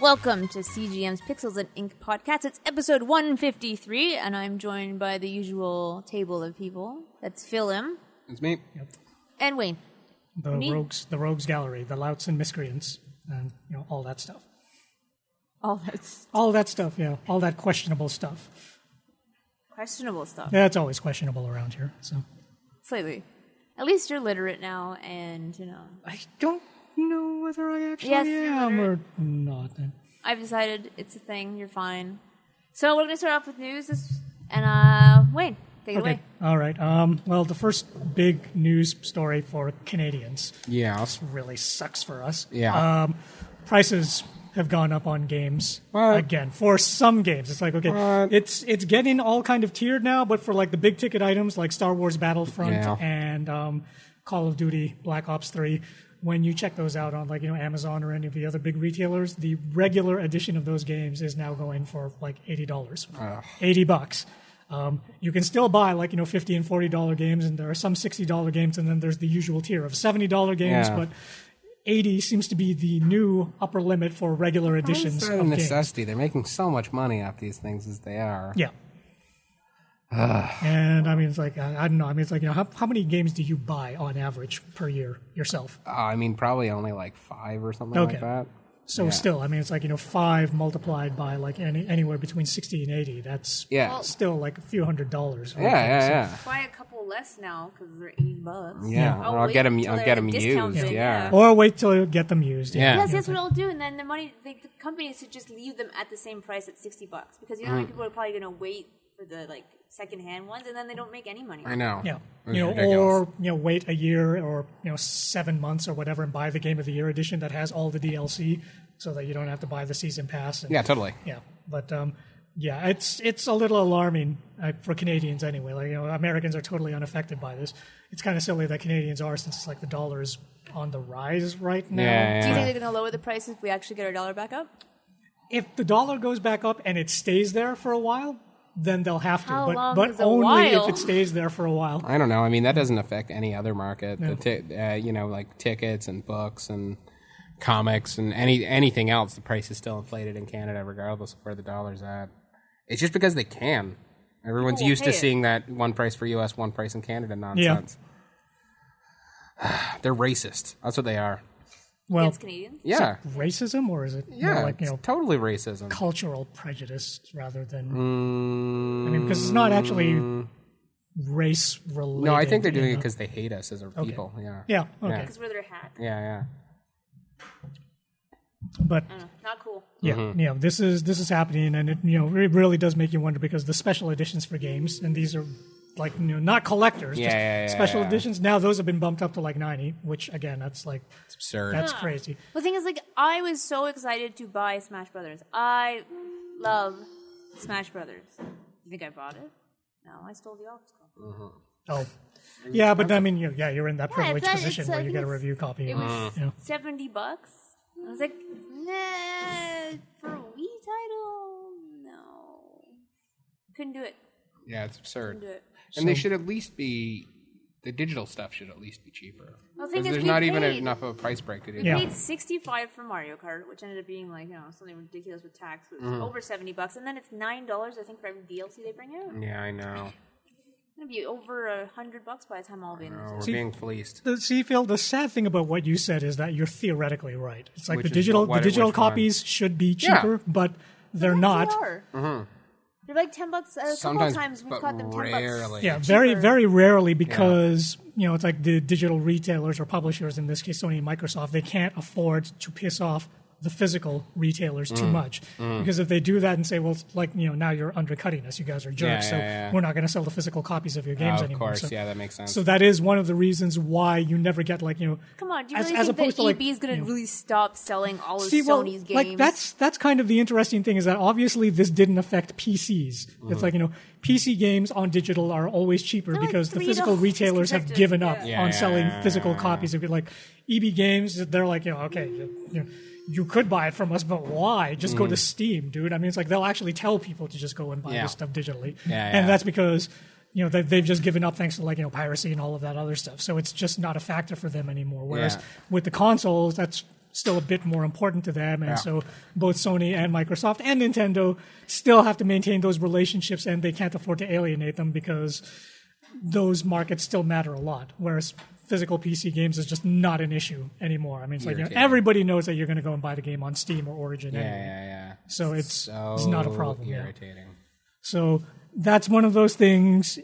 Welcome to CGM's Pixels and Ink podcast. It's episode 153, and I'm joined by the usual table of people. That's Phil M. It's me. and Wayne. the Neat. rogues, the rogues gallery, the louts and miscreants, and you know all that stuff. All that's All that stuff, yeah, all that questionable stuff. questionable stuff. Yeah, it's always questionable around here. So Slightly. At least you're literate now, and, you know, I don't know whether I actually Yes, you're am or not. I've decided it's a thing. You're fine. So we're going to start off with news. This, and, uh, Wayne, take it Okay, away. all right. Um, well, the first big news story for Canadians Yes. really sucks for us. Yeah. Um, prices have gone up on games What? again for some games. It's like okay, What? it's it's getting all kind of tiered now, but for like the big ticket items like Star Wars Battlefront Yeah. and um, Call of Duty Black Ops Three. When you check those out on like you know Amazon or any of the other big retailers, the regular edition of those games is now going for like eighty dollars, eighty bucks. Um, you can still buy like you know fifty and forty dollar games, and there are some sixty dollar games, and then there's the usual tier of seventy dollar games. Yeah. But eighty seems to be the new upper limit for regular editions It's a games. necessity. They're making so much money off these things as they are. Yeah. And I mean, it's like I, I don't know. I mean, it's like you know, how, how many games do you buy on average per year yourself? Uh, I mean, probably only like five or something Okay. like that. So Yeah. still, I mean, it's like you know, five multiplied by like any, anywhere between sixty and eighty. That's Yeah. still like a few hundred dollars. Yeah, yeah, yeah. Buy a couple less now because they're 80 bucks. Yeah. I'll Or I'll get them. I'll get them used. yeah. Yeah. Or wait till you get them used. Yeah. Yes, that's what I'll do, and then the money, the, the companies should just leave them at the same price at sixty bucks because you know Mm. people are probably going to wait for the like secondhand ones, and then they don't make any money. I know. Yeah, It's you know, ridiculous. or you know, wait a year or you know, seven months or whatever, and buy the Game of the Year edition that has all the DLC, so that you don't have to buy the season pass. And, yeah, totally. yeah. But um, yeah, it's it's a little alarming uh, for Canadians anyway. Like you know, Americans are totally unaffected by this. It's kind of silly that Canadians are, since it's like the dollar is on the rise right now. Yeah, Do you think they're going to lower the prices if we actually get our dollar back up? If the dollar goes back up and it stays there for a while, then they'll have to. How but long but is a only while? if it stays there for a while. I don't know. I mean, that doesn't affect any other market. The ti- uh, you know, like tickets and books and comics and any anything else. The price is still inflated in Canada, regardless of where the dollar's at. It's just because they can. Everyone's used to it. seeing that one price for U.S., one price in Canada nonsense. They're racist. That's what they are. Well, Against Canadians? Yeah, racism or is it more yeah. like you it's know totally racism. cultural prejudice rather than Mm, I mean because it's not actually race related. no, I think they're doing you it because they hate us as a people. Yeah, yeah okay, Because we're their hat. yeah, yeah. but I don't cool. yeah, Mm-hmm. you know this is this is happening and it you know it really does make you wonder because the special editions for games and these are like you know not collectors, Yeah, just yeah, yeah, special yeah. editions. Now those have been bumped up to like ninety, which again that's like It's absurd. that's crazy. The thing is, like, I was so excited to buy Smash Brothers. I love Smash Brothers. You think I bought it? No, I stole the office copy. Mm-hmm. Oh. Yeah, but I mean, you yeah, you're in that Yeah, privileged it's- position it's, where I you think get a it's- review copy. It and, was you know. seventy bucks. I was like, nah, for a Wii title, no, couldn't do it. Yeah, it's absurd. Couldn't do it. And they should at least be the digital stuff should at least be cheaper. Well, the thing 'Cause is, there's we not even enough of a price break to do. Yeah. that. Paid sixty five for Mario Kart, which ended up being like you know something ridiculous with tax. It was Mm-hmm. over seventy bucks, and then it's nine dollars I think for every DLC they bring out. Yeah, I know. It's gonna be over a hundred bucks by the time all of it. Oh, we're See- being fleeced. The, see, Phil, the sad thing about what you said is that you're theoretically right. It's like Which the is digital what- the digital which one? copies should be Yeah. cheaper, but they're They not. are. They're like ten bucks. A couple. Sometimes, of times we've caught them ten rarely. bucks. Yeah, very cheaper. very rarely because you know it's like the digital retailers or publishers in this case Sony and Microsoft they can't afford to piss off the physical retailers Mm. too much because if they do that and say well it's like you know now you're undercutting us you guys are jerks Yeah, so yeah, yeah. we're not going to sell the physical copies of your games Oh, of anymore course, so, yeah, that makes sense. so that is one of the reasons why you never get like you know Come on, do you as- really as think opposed that to, like, EB is going you to know- really stop selling all of See, well, Sony's games? like that's that's kind of the interesting thing is that obviously this didn't affect PCs. Mm-hmm. It's like you know PC games on digital are always cheaper They're like because the physical dollars retailers have given up yeah. Yeah, on yeah, selling yeah, physical yeah, copies of it. Like EB games, they're like you know okay, you, you, know, you could buy it from us, but why? Just go to Steam, dude. I mean, it's like they'll actually tell people to just go and buy Mm. Yeah. this stuff digitally, Yeah, and that's because. You know, they, they've just given up thanks to like, you know, piracy and all of that other stuff. So it's just not a factor for them anymore. Whereas Yeah. with the consoles, that's still a bit more important to them, and so both Sony and Microsoft and Nintendo still have to maintain those relationships, and they can't afford to alienate them because those markets still matter a lot. Whereas physical PC games is just not an issue anymore. I mean, it's like you know, everybody knows that you're going to go and buy the game on Steam or Origin. Yeah, anyway. yeah, yeah. So it's So it's not a problem. Irritating. So that's one of those things.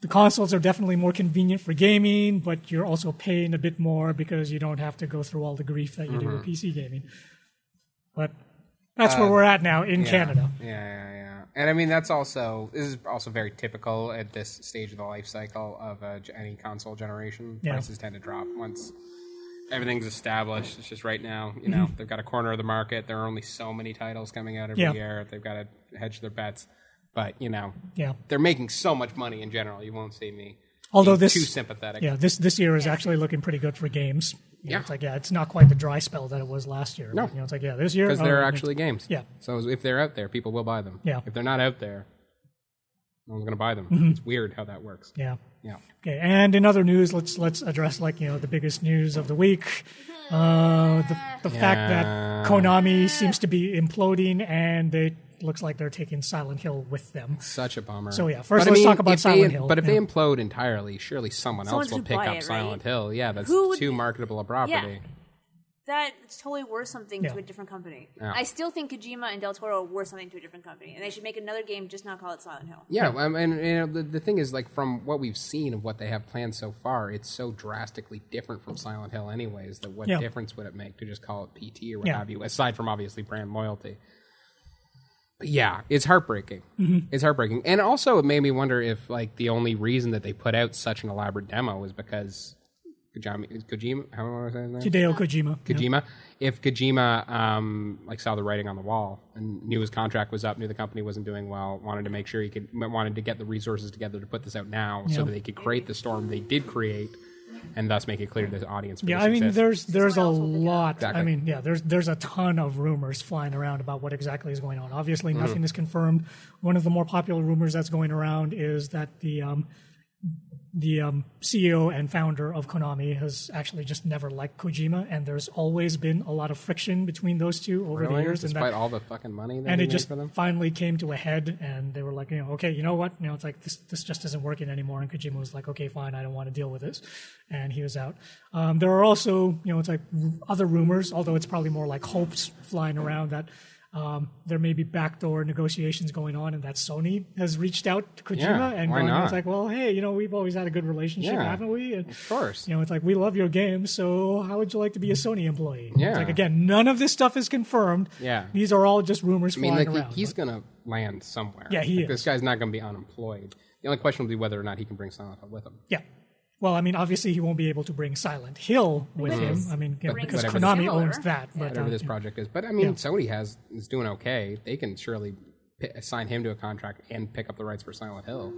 The consoles are definitely more convenient for gaming, but you're also paying a bit more because you don't have to go through all the grief that you do with mm-hmm. PC gaming. But that's where we're at now in Yeah. Canada. Yeah, yeah, yeah. And I mean, that's also this is also very typical at this stage of the life cycle of uh, any console generation. Yeah. Prices tend to drop once everything's established. It's just right now, you know, they've got a corner of the market. There are only so many titles coming out every Yeah. year. They've got to hedge their bets. But you know, Yeah. they're making so much money in general. You won't see me Although being this too sympathetic. Yeah, this this year is actually looking pretty good for games. You know, Yeah. it's like yeah, it's not quite the dry spell that it was last year. No. but, you know, it's like yeah, this year because oh, they're I mean, actually games. Yeah. So if they're out there, people will buy them. Yeah. If they're not out there, no one's going to buy them. Mm-hmm. It's weird how that works. yeah. Yeah. Okay, and in other news, let's let's address like you know the biggest news of the week, uh, the the fact that Konami seems to be imploding, and it looks like they're taking Silent Hill with them. Such a bummer. So, yeah, first But I let's mean, talk about if they- Silent Hill, But if yeah. they implode entirely, surely someone Someone's else will pick up it, Silent right? Hill. Yeah, that's Who too marketable a property. Yeah. That it's totally worth something Yeah. to a different company. Yeah. I still think Kojima and Del Toro are worth something to a different company, and they should make another game just not call it Silent Hill. Yeah, um, and you know, the, the thing is, like from what we've seen of what they have planned so far, it's so drastically different from Silent Hill, anyways. That what Yeah. difference would it make to just call it PT or what Yeah. have you? Aside from obviously brand loyalty. But yeah, it's heartbreaking. Mm-hmm. It's heartbreaking, and also it made me wonder if like the only reason that they put out such an elaborate demo was because Kojima, Kojima, how am I saying his name? Hideo Kojima. yeah. Kojima. If Kojima um, like saw the writing on the wall and knew his contract was up, knew the company wasn't doing well, wanted to make sure he could, wanted to get the resources together to put this out now, so that they could create the storm they did create, and thus make it clear to the audience. Yeah, this I mean, exists. there's there's a Someone else will pick it up. lot. Exactly. I mean, yeah, there's there's a ton of rumors flying around about what exactly is going on. Obviously, Mm-hmm. nothing is confirmed. One of the more popular rumors that's going around is that the um, the um, CEO and founder of Konami has actually just never liked Kojima, and there's always been a lot of friction between those two over the Really? years, and despite that all the fucking money that and it just for them. finally came to a head and they were like you know okay you know what you know it's like this this just isn't working anymore and kojima was like okay fine i don't want to deal with this and he was out um, there are also you know it's like other rumors although it's probably more like hopes flying around that um, there may be backdoor negotiations going on and that sony has reached out to kojima Yeah, and why not? it's like well hey you know we've always had a good relationship Yeah. haven't we and Of course. you know, it's like we love your game, so how would you like to be a Sony employee? Yeah. It's like again, none of this stuff is confirmed. Yeah. These are all just rumors I mean, flying like around. he, he's gonna land somewhere. Yeah, he Like, is. This guy's not gonna be unemployed. The only question will be whether or not he can bring Silent Hill with him. Yeah. Well, I mean, obviously he won't be able to bring Silent Hill with him. I mean, yeah, because whatever. Konami Similar. owns that. But whatever uh, this yeah. project is. But I mean, Yeah. Sony has is doing okay. They can surely pi assign him to a contract and pick up the rights for Silent Hill.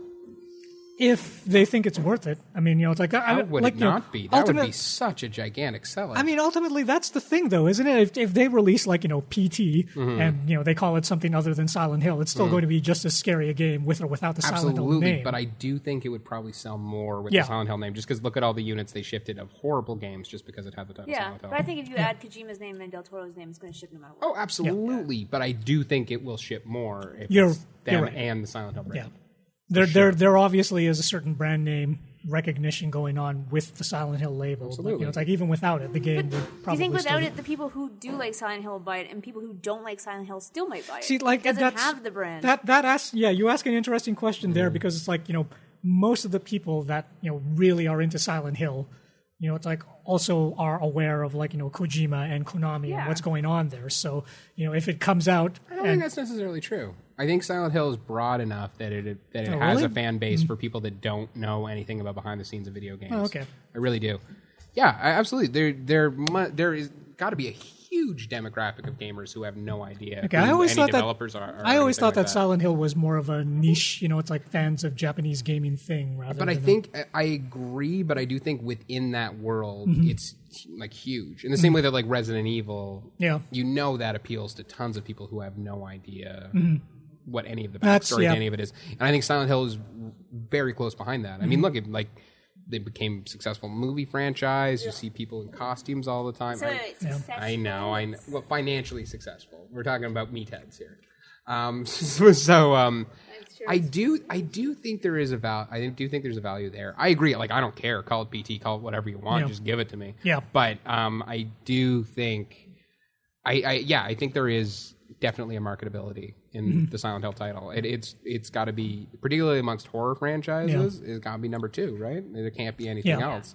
If they think it's worth it, I mean, you know, it's like I, How would like, it you know, not be? That would be such a gigantic seller. I mean, ultimately, that's the thing, though, isn't it? If, if they release like you know PT Mm-hmm. and you know they call it something other than Silent Hill, it's still going to be just as scary a game with or without the Silent Hill name. But I do think it would probably sell more with Yeah. the Silent Hill name, just because look at all the units they shifted of horrible games just because it had the title Yeah, Silent Hill. but I think if you add Kojima's name and Del Toro's name, it's going to ship no matter what. oh, absolutely. But I do think it will ship more if You're- it's you're them right. and the Silent Hill brand. yeah, there, there, there obviously is a certain brand name recognition going on with the Silent Hill label. But, you Absolutely. know, it's like even without it, the game would Do you probably think without still, it, the people who do like Silent Hill will buy it, and people who don't like Silent Hill still might buy it? See, like it doesn't have the brand. That that asks, yeah, you ask an interesting question Mm-hmm. there because it's like you know most of the people that you know really are into Silent Hill, you know, it's like also are aware of like you know Kojima and Konami and what's going on there. So you know if it comes out, I don't and, think that's necessarily true. I think Silent Hill is broad enough that it that it Oh, has really? a fan base mm-hmm. for people that don't know anything about behind the scenes of video games. Oh, okay. I really do. Yeah, I, absolutely. There, there, mu- there is got to be a huge demographic of gamers who have no idea Okay, I always any thought that developers are. I always thought like that, Silent Hill was more of a niche. You know, it's like fans of Japanese gaming thing rather. But I than a- think I agree, but I do think within that world, Mm-hmm. it's like huge. In the same mm-hmm. way that like Resident Evil, Yeah. you know that appeals to tons of people who have no idea mm-hmm. What any of the Mm-hmm. Backstory yeah. to any of it is. And I think Silent Hill is very close behind that. I Mm-hmm. mean, look at like they became successful movie franchise. You see people in costumes all the time. So I- wait, successful? I know, I know. Well, financially successful. We're talking about meatheads here. Um, so, so um, I do, I do think there is a val. I do think there's a value there. I agree. Like, I don't care. Call it PT. Call it whatever you want. Yeah. Just give it to me. Yeah. But um, I do think, I, I yeah, I think there is definitely a marketability in Mm-hmm. the Silent Hill title. It, it's it's got to be particularly amongst horror franchises. It's got to be number two, right? There can't be anything Yeah. else.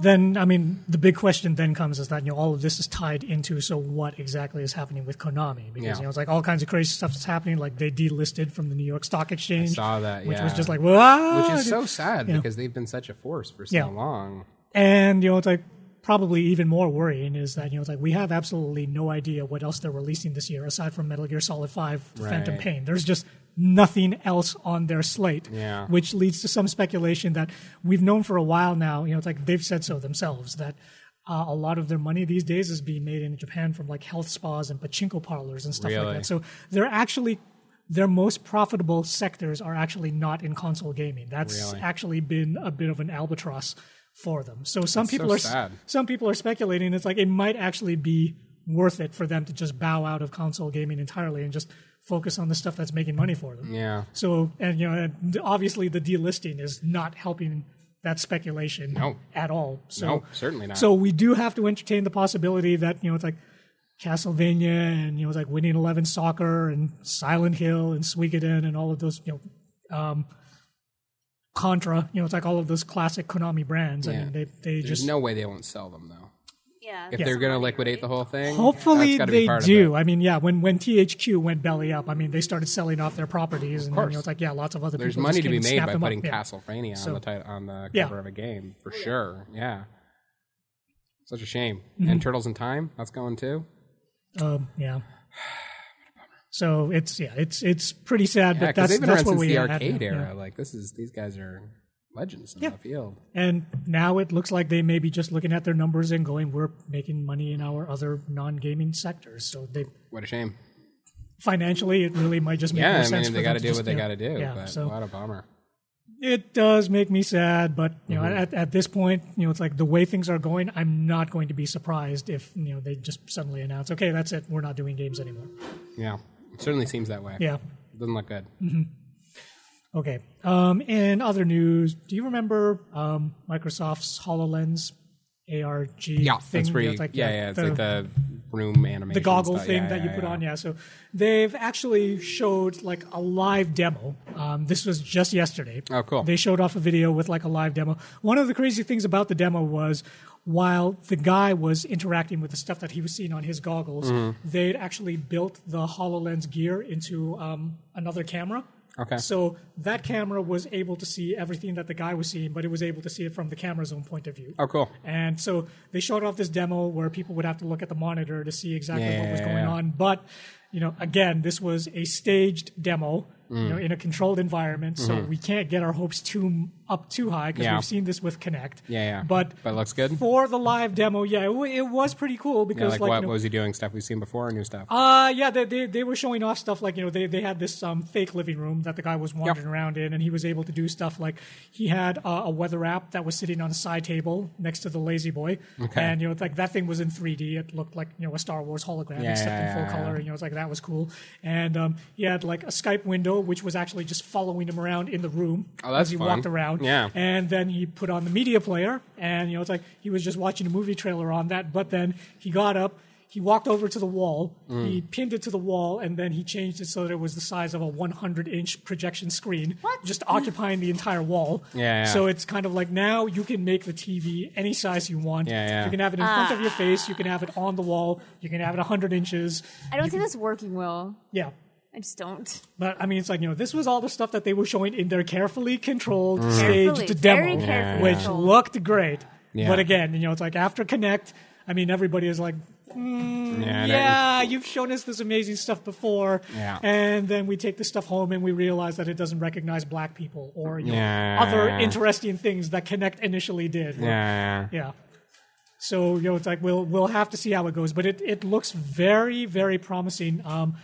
then I mean the big question then comes is that you know all of this is tied into so what exactly is happening with Konami because Yeah. you know it's like all kinds of crazy stuff that's happening like they delisted from the New York Stock Exchange Saw that, which yeah. was just like what Which is so sad Yeah. because they've been such a force for so Yeah. long. and you know it's like probably even more worrying is that you know it's like we have absolutely no idea what else they're releasing this year aside from Metal Gear Solid 5 The Phantom Pain there's just nothing else on their slate Yeah. which leads to some speculation that we've known for a while now you know it's like they've said so themselves that uh, a lot of their money these days is being made in Japan from like health spas and pachinko parlors and stuff Really? like that so they're actually their most profitable sectors are actually not in console gaming that's Really? actually been a bit of an albatross for them so some That's people so are sad. some people are speculating it's like it might actually be worth it for them to just bow out of console gaming entirely and just focus on the stuff that's making money for them. Yeah. So, and you know, and obviously the delisting is not helping that speculation No. at all. So, No, certainly not. So we do have to entertain the possibility that you know it's like Castlevania and you know it's like Winning Eleven Soccer and Silent Hill and Suikoden and all of those you know um, Contra. You know, it's like all of those classic Konami brands. I mean, they they There's just no way they won't sell them though. Yeah. If they're going to liquidate the whole thing, Hopefully that's be they part of do. it. I mean, yeah, when when THQ went belly up, I mean, they started selling off their properties, and then, you course. know, it's like yeah, lots of other There's people money just to be made by them up. putting Yeah. Castlevania So- on the tit- on the Yeah. cover of a game for sure. Yeah. Such a shame. Mm-hmm. And Turtles in Time, that's going too. Um, yeah. So it's yeah, it's it's pretty sad, Yeah, but that's they've been that's around where since we the arcade era. yeah. Like this is these guys are legends in Yeah. the field. And now it looks like they may be just looking at their numbers and going, "We're making money in our other non-gaming sectors." So they What a shame. financially, it really might just make Yeah, I sense mean they got to do what they got to do. Yeah, but so what a bummer. it does make me sad, but you Mm-hmm. know, at, at this point, you know, it's like the way things are going. I'm not going to be surprised if you know they just suddenly announce, "Okay, that's it. We're not doing games anymore." Yeah, it certainly seems that way. Yeah. It doesn't look good. Okay. Um, in other news, do you remember um, Microsoft's Hololens ARG Yeah, thing? that's You know, pretty. it's like, yeah, yeah, it's the, like the room animation. the goggle stuff. thing Yeah, that yeah, you put yeah. on. Yeah. So they've actually showed like a live demo. Um, this was just yesterday. Oh, cool. They showed off a video with like a live demo. One of the crazy things about the demo was while the guy was interacting with the stuff that he was seeing on his goggles, Mm-hmm. they'd actually built the HoloLens gear into um, another camera. Okay. So that camera was able to see everything that the guy was seeing, but it was able to see it from the camera's own point of view. Oh, cool. And so they showed off this demo where people would have to look at the monitor to see exactly what was Yeah. going on. But, you know, again, this was a staged demo, you Mm. know, in a controlled environment. So we can't get our hopes too up too high because. Yeah. we've seen this with Kinect. Yeah, yeah. But But it looks good? for the live demo, yeah, it, w- it was pretty cool Yeah, because like, like, what you know, was he doing? Stuff we've seen before, or new stuff? uh, yeah, they, they, they were showing off stuff like, you know, they, they had this um, fake living room that the guy was wandering around in, and he was able to do stuff like he had uh, a weather app that was sitting on a side table next to the La-Z-Boy. Okay. And, you know, like that thing was in 3D. It looked like, you know, a Star Wars hologram Yeah, except yeah, in full yeah, color. yeah. You know, it's like that was cool. And um, he had like a Skype window, which was actually just following him around in the room Oh, that's as he fun. walked around. Yeah. And then he put on the media player, and you know, it's like he was just watching a movie trailer on that. But then he got up, he walked over to the wall, Mm. he pinned it to the wall, and then he changed it so that it was the size of a 100 inch projection screen, What? just occupying the entire wall. Yeah, yeah. So it's kind of like now you can make the TV any size you want. Yeah, yeah. You can have it in front of your face, you can have it on the wall, you can have it 100 inches. I don't see this working well. Yeah. I just don't. But I mean, it's like you know, this was all the stuff that they were showing in their carefully controlled, Carefully, staged very demo, carefully which controlled. looked great. Yeah. But again, you know, it's like after Kinect, I mean, everybody is like, mm, Yeah, yeah, you've shown us this amazing stuff before, Yeah. and then we take the stuff home and we realize that it doesn't recognize black people or you know, other interesting things that Kinect initially did. yeah. Yeah. So you know, it's like we'll we'll have to see how it goes, but it, it looks very very promising. Um,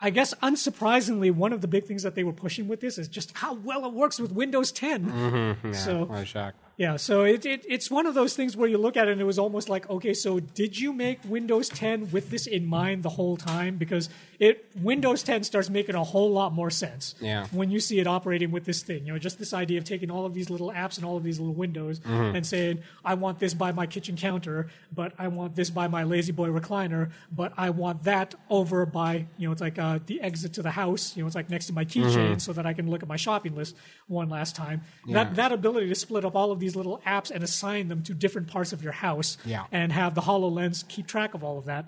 I guess unsurprisingly, one of the big things that they were pushing with this is just how well it works with Windows 10. Mm-hmm. yeah. So What a shock. Yeah, so it, it it's one of those things where you look at it and it was almost like, okay, so did you make Windows 10 with this in mind the whole time? Because it Windows 10 starts making a whole lot more sense Yeah. when you see it operating with this thing. You know, just this idea of taking all of these little apps and all of these little windows Mm-hmm. and saying, I want this by my kitchen counter, but I want this by my lazy boy recliner, but I want that over by, you know, it's like uh, the exit to the house. You know, it's like next to my keychain Mm-hmm. so that I can look at my shopping list one last time. That that ability to split up all of these little apps and assign them to different parts of your house Yeah. and have the HoloLens keep track of all of that.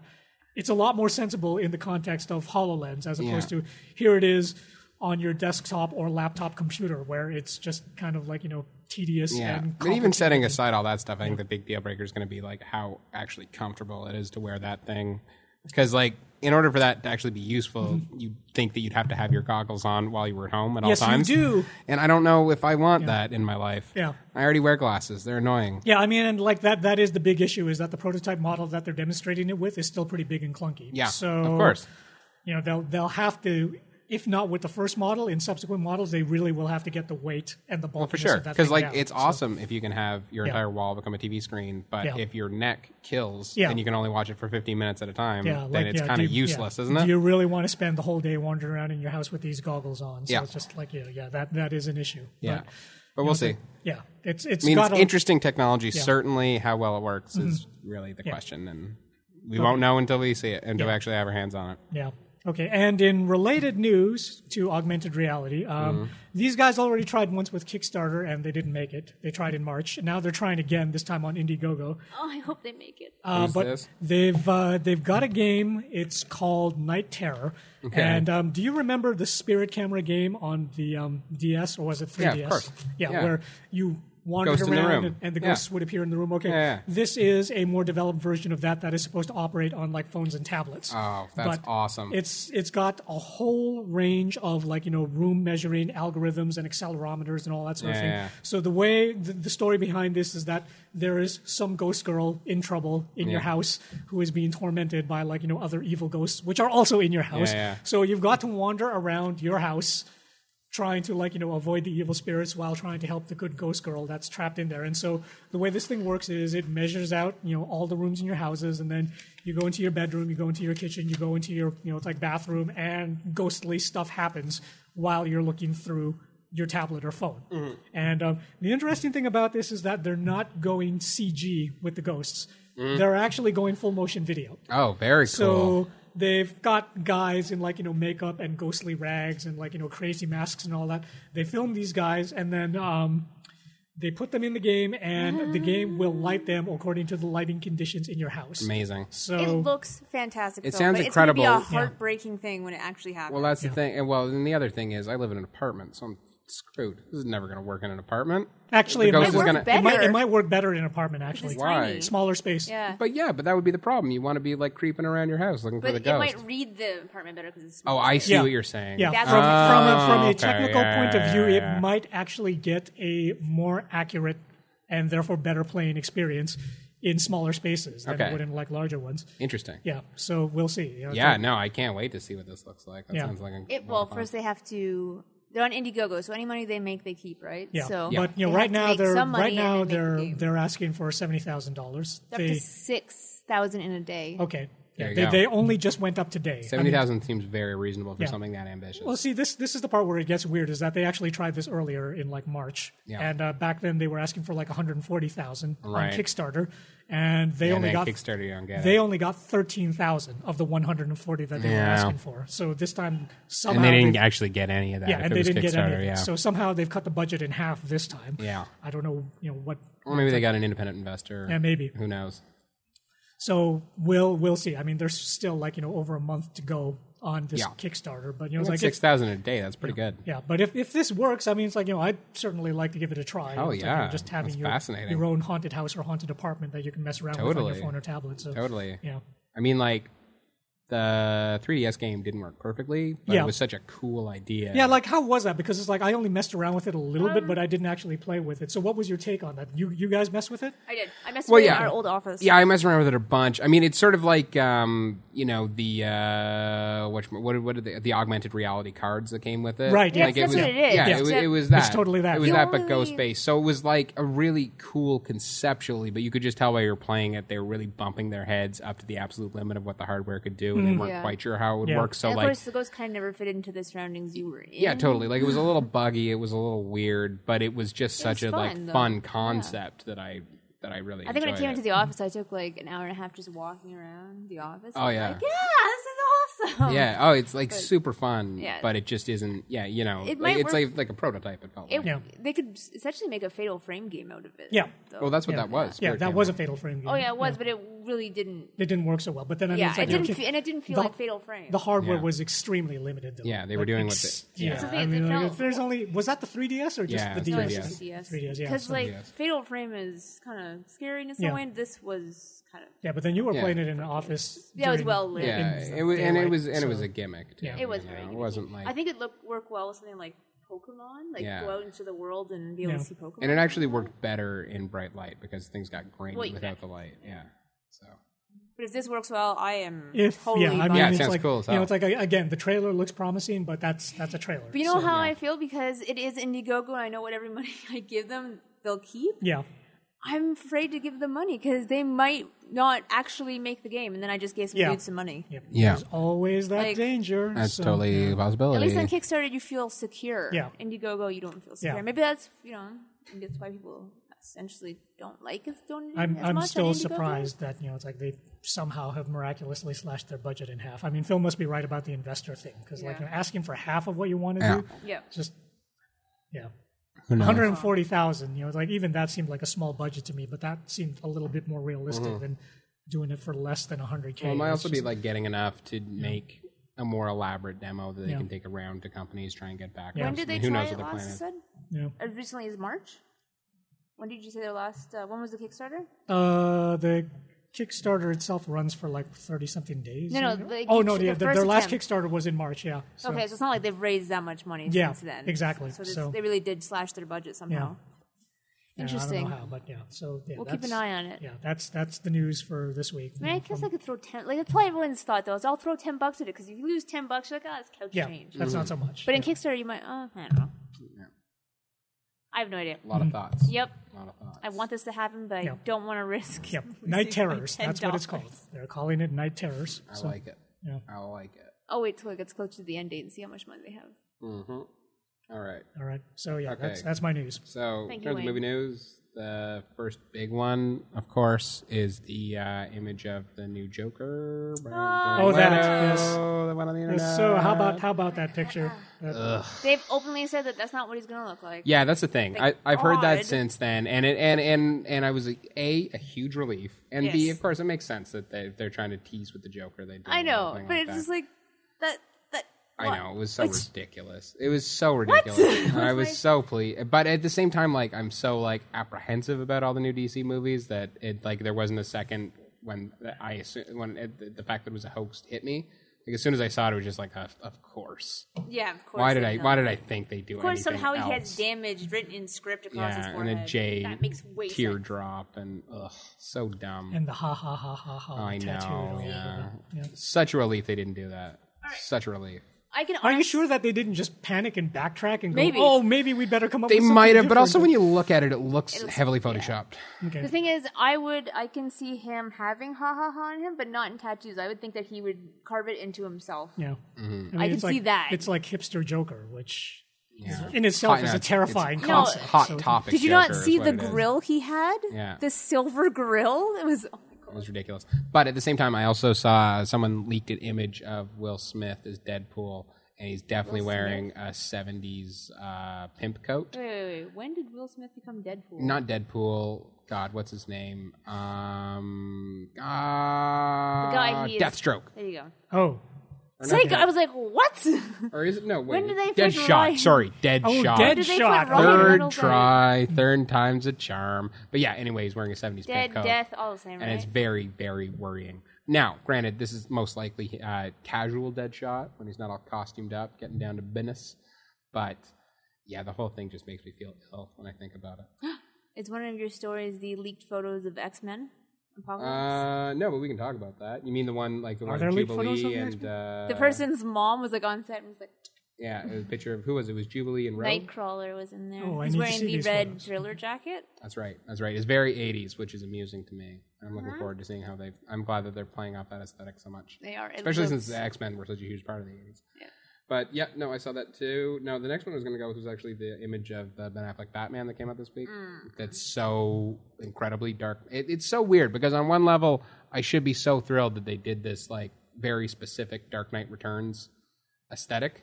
It's a lot more sensible in the context of HoloLens as opposed Yeah. to here it is on your desktop or laptop computer where it's just kind of like, you know, tedious Yeah, and but even setting aside all that stuff, I think the big deal breaker is going to be like how actually comfortable it is to wear that thing. Because like, in order for that to actually be useful, you think that you'd have to have your goggles on while you were at home at Mm-hmm. Yes, you do. and I don't know if I want that in my life. Yeah. I already wear glasses; they're annoying. Yeah, I mean, and like that, that is the big issue is that the prototype model that they're demonstrating it with is still pretty big and clunky. Yeah, so of course. you know they'll they'll have to, if not with the first model, in subsequent models, they really will have to get the weight and the bulk. Well, for sure, because like it's awesome if you can have your Yeah. entire wall become a TV screen, but Yeah. if your neck kills Yeah. and you can only watch it for 15 minutes at a time, Yeah, then like, it's yeah, kind of useless, isn't it? Do you really want to spend the whole day wandering around in your house with these goggles on? So Yeah. it's just like yeah, yeah, that that is an issue. yeah, But, but we'll see. yeah, it's it's I mean, got it's a, interesting technology. Certainly, how well it works mm-hmm. is really the question, and we won't know until we see it, until we actually have our hands on it. Yeah. Okay. And in related news to augmented reality, um, Mm-hmm. these guys already tried once with Kickstarter and they didn't make it. They tried in March. And now they're trying again. This time on Indiegogo. Oh, I hope they make it. Uh, but this? they've uh, they've got a game. It's called Night Terror. Okay. And um, do you remember the Spirit Camera game on the um, DS or was it 3DS? Yeah, of course. Yeah, Yeah. where you wandered Ghost in the around room. and, and the Yeah. ghosts would appear in the room. Okay. Yeah, yeah. This is a more developed version of that that is supposed to operate on like phones and tablets. Oh, that's But awesome. It's it's got a whole range of like you know room measuring algorithms and accelerometers and all that sort of thing. yeah. So the way the, the story behind this is that there is some ghost girl in trouble in your house who is being tormented by like you know other evil ghosts which are also in your house. Yeah, yeah. So you've got to wander around your house trying to like you know avoid the evil spirits while trying to help the good ghost girl that's trapped in there. And so the way this thing works is it measures out you know all the rooms in your houses and then you go into your bedroom you go into your kitchen you go into your you know it's like bathroom and ghostly stuff happens while you're looking through your tablet or phone. And um, the interesting thing about this is that they're not going cg with the ghosts. They're actually going full motion video. Oh, very so cool. They've got guys in like you know makeup and ghostly rags and like you know crazy masks and all that. They film these guys and then um, they put them in the game, and the game will light them according to the lighting conditions in your house. Amazing. So it looks fantastic. It though, sounds but It's gonna be incredible. a heartbreaking thing when it actually happens. Well, that's the thing. And well, and the other thing is, I live in an apartment, so I'm screwed. This is never going to work in an apartment. actually, it might, work, gonna- it, might, it Better. might work better in an apartment. Actually, it's Why? tiny. smaller space. Yeah, But yeah, but that would be the problem. You want to be like creeping around your house looking but for it the ghost. It might read the apartment better because it's. Oh, smaller. oh, I see Yeah. what you're saying. Yeah, That's from, what- from, a, oh, from a okay, technical yeah, point of view, yeah. it might actually get a more accurate and therefore better playing experience in smaller spaces than Okay. it would in like larger ones. Interesting. Yeah, so we'll see. You know, Yeah, it's no, I can't wait to see what this looks like. That Yeah. sounds like a, It, well, first they have to. They're on Indiegogo, so any money they make, they keep, right? Yeah, So, but you know, right now they're some money right now and then make the they're game. they're asking for seventy thousand dollars. up to six thousand in a day. Okay, There yeah, they, they only just went up today. I seventy mean, seems very reasonable for Yeah. something that ambitious. Well, see, this this is the part where it gets weird. Is that they actually tried this earlier in like March, Yeah. and uh, back then they were asking for like one hundred forty thousand Right. on Kickstarter, and they and only got Kickstarter, you don't get they only got thirteen thousand of the one hundred and forty that they were asking for. So this time somehow and they didn't actually get any of that. yeah, and they didn't get any. Of it. Yeah. So somehow they've cut the budget in half this time. yeah. I don't know, you know what. Or maybe they got an independent investor. Yeah, maybe. Who knows? So we'll we'll see. I mean, there's still like you know over a month to go on this Yeah. Kickstarter, but you know it's Like six thousand a day. That's pretty good. yeah. But if, if this works, I mean, it's like you know I'd certainly like to give it a try. Oh, It's like, you know, yeah. just having That's your your own haunted house or haunted apartment that you can mess around with on your phone or tablet. So Totally. yeah, I mean, like the 3DS game didn't work perfectly, but Yeah. it was such a cool idea. Yeah, like how was that? Because it's like I only messed around with it a little bit, but I didn't actually play with it. So what was your take on that? You you guys messed with it? I did. I messed Well, with it in our old office. Yeah, I messed around with it a bunch. I mean, it's sort of like um, you know the uh, what what what are the, the augmented reality cards that came with it? Right, yeah. Like, That's it was, what it is. Yeah, Yeah. it, was, it was that. It's totally that. It was The that, but ghost based. So it was like a really cool conceptually, but you could just tell while you were playing it, they were really bumping their heads up to the absolute limit of what the hardware could do, and they weren't mm-hmm. Yeah. quite sure how it would Yeah. work. So and of like, course, the ghost kind of never fit into the surroundings you were in. yeah, totally. Like it was a little buggy. It was a little weird, but it was just such was a like fun, though. fun Yeah. concept that I that I really. I think when I enjoyed came it. into the office, I took like an hour and a half just walking around the office. Oh, I was yeah. like, yeah, this is awesome. Yeah. Oh, it's like super fun. Yeah. But it just isn't. Yeah. You know, It like, might it's work- like like a prototype. It felt It, like. Yeah. They could essentially make a Fatal Frame game out of it. Yeah. though. Well, that's what Yeah. that was. Yeah, where that came was a. Fatal Frame oh, game. Oh yeah, it was, but it really didn't. It didn't work so well. But then I mean, Yeah, it's it didn't, okay, fe- and it didn't feel the- like Fatal Frame. the hardware Yeah. was extremely limited. Though. Yeah, they were Like, doing ex- what they- yeah. Yeah, So I mean, they like, there's only was that the 3DS or just Yeah, the it's no, DS? it's 3DS. just DS. 3DS, yeah, Because so- like 3DS. Fatal Frame is kind of scary in its own Yeah. way. This was kind of Yeah, but then you were Yeah. playing it in an office. Yeah, it was well lit. Yeah, it was, and it was, and it was a gimmick. Too, Yeah. It was you very. know? It wasn't like. I think it looked work well with something like Pokemon, like Yeah. go out into the world and be able Yeah. to see Pokemon. and it actually worked better in bright light because things got grainy Well, yeah. without the light. Yeah. So. But if this works well, I am If totally. yeah, I mean, Yeah, it it's sounds like, cool as You know, it's like again, the trailer looks promising, but that's that's a trailer. But you know so- how I feel because it is Indiegogo, and I know what every money I give them, they'll keep. Yeah, I'm afraid to give them money because they might not actually make the game, and then I just gave some Yeah. dudes some money. yeah, Yeah. There's always that Like- danger. That's so, totally a possibility. At least on Kickstarter, you feel secure. Yeah. Indiegogo, you don't feel secure. Yeah. Maybe that's you know, maybe that's why people essentially don't like us donating I'm as I'm much still Indiegogo. surprised that you know it's like they somehow have miraculously slashed their budget in half. I mean, Phil must be right about the investor thing because like you know, asking for half of what you want to Yeah. do, Yeah. just yeah. 140,000, you know, like even that seemed like a small budget to me, but that seemed a little bit more realistic than doing it for less than 100k. Mm-hmm. Well, it might It's also be like getting enough to make a more elaborate demo that they Yeah. can take around to companies, try and get back. Yeah. When did they mean, who try knows it what their last? plan You is. said yeah. as recently as March. When did you say their last? Uh, when was the Kickstarter? Uh, the Kickstarter itself runs for like 30 something days. No, no, the oh no, Kickstarter- yeah, the their, last attempt. Kickstarter was in March. Yeah. So, okay, so it's not like they've raised that much money Yeah, since then. exactly. So, So- they really did slash their budget somehow. yeah, Interesting. I don't know how, but yeah. So yeah, We'll keep an eye on it. Yeah, that's that's the news for this week. I mean, I guess I could throw ten. Like that's probably everyone's thought though. Is I'll throw ten bucks at it because if you lose ten bucks, you're like, oh, it's couch yeah, change. that's not so much. But in. Kickstarter, you might. Oh, I don't know. Yeah. I have no idea. A lot of thoughts. Yep, A lot of thoughts. I want this to happen, but Yeah. I don't want to risk. Yep, night my terrors. That's what it's called. They're calling it night terrors. I So, like it. yeah. I like it. Oh wait till it gets closer to the end date and see how much money they have. Mm-hmm. All right. All right. So yeah, Okay. that's that's my news. So, Thank in you, terms of Wayne. movie news, the first big one, of course, is the uh, image of the new Joker. by Oh, that, Leto, yes. the one on the internet. So how about how about that picture? That- They've openly said that that's not what he's going to look like. Yeah, that's the thing. I, I've heard that God. since then, and it, and and and I was a, a a huge relief, and b Yes. of course it makes sense that they they're trying to tease with the Joker. They do I know, everything but like it's that. just like that. That I know it was so What's- ridiculous. It was so ridiculous. and I was so pleased, but at the same time, like I'm so like apprehensive about all the new DC movies that it like there wasn't a second when I assu- when it, the fact that it was a hoax hit me. Like as soon as I saw it, it was just like, of, of course. Yeah, of course. Why did they I? know. Why did I think they do Of course, anything somehow he else? has damage written in script across his yeah, and forehead. a J that makes way sense. teardrop, and ugh, so dumb. and the ha ha ha ha ha I tattooed know. all over Yeah. it. Yeah. Such a relief they didn't do that. Such a relief. I can. Are you sure that they didn't just panic and backtrack and go, Maybe. "Oh, maybe we better come up"? They with something might have, but also when you look at it, it looks looks- heavily yeah. photoshopped. okay. The thing is, I would, I can see him having ha ha ha on him, but not in tattoos. I would think that he would carve it into himself. yeah, Mm-hmm. I it's can see like, that. It's like hipster Joker, which Yeah. in itself Hot- is no, a terrifying it's concept. Hot so- topic. Did you Joker not see the it is. grill he had? Yeah. The silver grill. It was. Oh my It was ridiculous. But at the same time, I also saw someone leaked an image of Will Smith as Deadpool, and he's definitely wearing a '70s uh, pimp coat. Wait, wait, wait. When did Will Smith become Deadpool? Not Deadpool. God, what's his name? Um, uh, The guy he is- Deathstroke. There you go. Oh, Or not Psycho. I was like, what? Or is it no? Wait, When did they Dead put Shot. Ryan- Sorry, Dead oh, Shot. dead did they put shot. Ryan Third Reynolds on try, third time's a charm. But yeah, anyway, he's wearing a '70s Dead, coat, death, all the same, and it's very, very worrying. Now, granted, this is most likely uh, casual Deadshot when he's not all costumed up, getting down to business. But yeah, the whole thing just makes me feel ill when I think about it. It's one of your stories, the leaked photos of X Men Apocalypse. Uh, no, but we can talk about that. You mean the one like the one there of leaked photos Jubilee of the and X-Men? uh, the person's mom was like on set and was like, Yeah, it was a picture of who was it? It was Jubilee and Rogue. Nightcrawler was in there. Oh, I He's need to wearing see the these red photos. thriller jacket. That's right. That's right. It's very 80s, which is amusing to me. I'm Uh-huh. looking forward to seeing how they. I'm glad that they're playing off that aesthetic so much, They are. It especially looks- since the X Men were such a huge part of the 80s. Yeah. But yeah, no, I saw that too. No, the next one I was going to go with was actually the image of the Ben Affleck Batman that came out this week. Mm. That's so incredibly dark. It, it's so weird because on one level, I should be so thrilled that they did this like very specific Dark Knight Returns aesthetic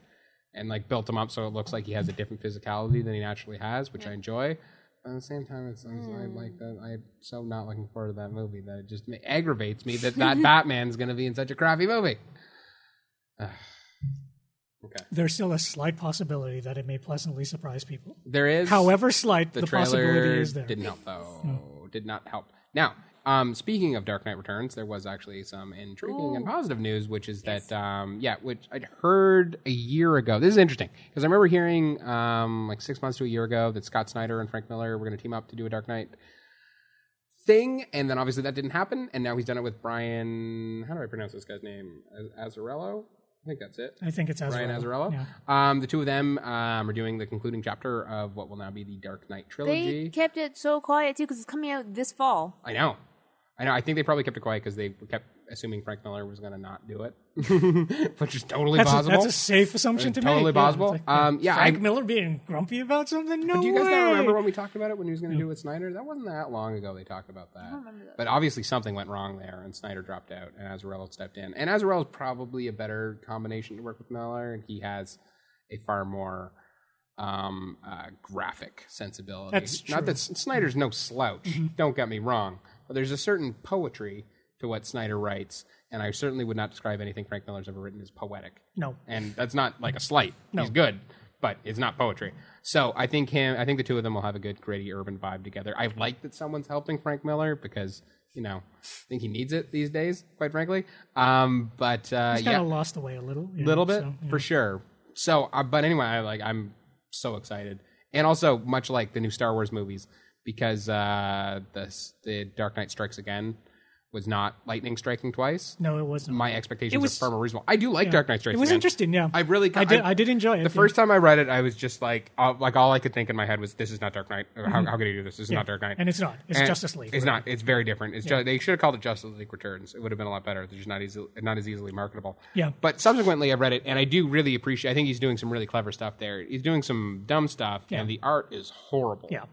and like built him up so it looks like he has a different physicality than he naturally has, which I enjoy. But at the same time, it's, it's like that. I'm so not looking forward to that movie that it just aggravates me that that Batman's going to be in such a crappy movie. Okay. There's still a slight possibility that it may pleasantly surprise people. There is. However slight, the, the, possibility is there. didn't help though. Did not help. Now, um, speaking of Dark Knight Returns, there was actually some intriguing and positive news, which is that um, yeah, which I'd heard a year ago. This is interesting because I remember hearing um, like six months to a year ago that Scott Snyder and Frank Miller were going to team up to do a Dark Knight thing, and then obviously that didn't happen, and now he's done it with Brian. How do I pronounce this guy's name? Az- Azzarello. I think that's it. I think it's Brian Azarello. Azzarello. Yeah. Um, the two of them um, are doing the concluding chapter of what will now be the Dark Knight trilogy. They kept it so quiet too because it's coming out this fall. I know. I know. I think they probably kept it quiet because they kept assuming Frank Miller was going to not do it, which is totally That's a, possible. that's a safe assumption to Totally make. Totally possible. it's Um, yeah, Frank I- Miller being grumpy about something. No do you guys way. not remember when we talked about it when he was going to do it with Snyder? That wasn't that long ago. They talked about that. remember that. But obviously something went wrong there, and Snyder dropped out, and Azzarello stepped in. And Azzarello is probably a better combination to work with Miller, and he has a far more um, uh, graphic sensibility. That's Not that Snyder's no slouch. Don't get me wrong, but there's a certain poetry to what Snyder writes, and I certainly would not describe anything Frank Miller's ever written as poetic. No. and that's not like a slight. No. He's good, but it's not poetry. So I think him. I think the two of them will have a good gritty urban vibe together. I like that someone's helping Frank Miller because you know I think he needs it these days, quite frankly. Um, but uh, He's kind yeah, of lost the way a little. yeah, little bit so, yeah. for sure. So, uh, but anyway, I like I'm so excited, and also much like the new Star Wars movies, because uh, the the Dark Knight Strikes Again was not lightning striking twice. No, it wasn't. My expectations It was- are far more reasonable. I do like Dark Knight Strikes it was Again. interesting. Yeah, I really, I did. I, did enjoy it. The yeah. first time I read it, I was just like, uh, like all I could think in my head was, "This is not Dark Knight. How, how could he do this? This is not Dark Knight." Mm-hmm. and it's not. It's And Justice League. It's right? not. It's very different. It's ju- they should have called it Justice League Returns. It would have been a lot better. It's just not easy, not as easily marketable. Yeah. But subsequently, I read it, and I do really appreciate. I think he's doing some really clever stuff there. He's doing some dumb stuff, and the art is horrible. Yeah.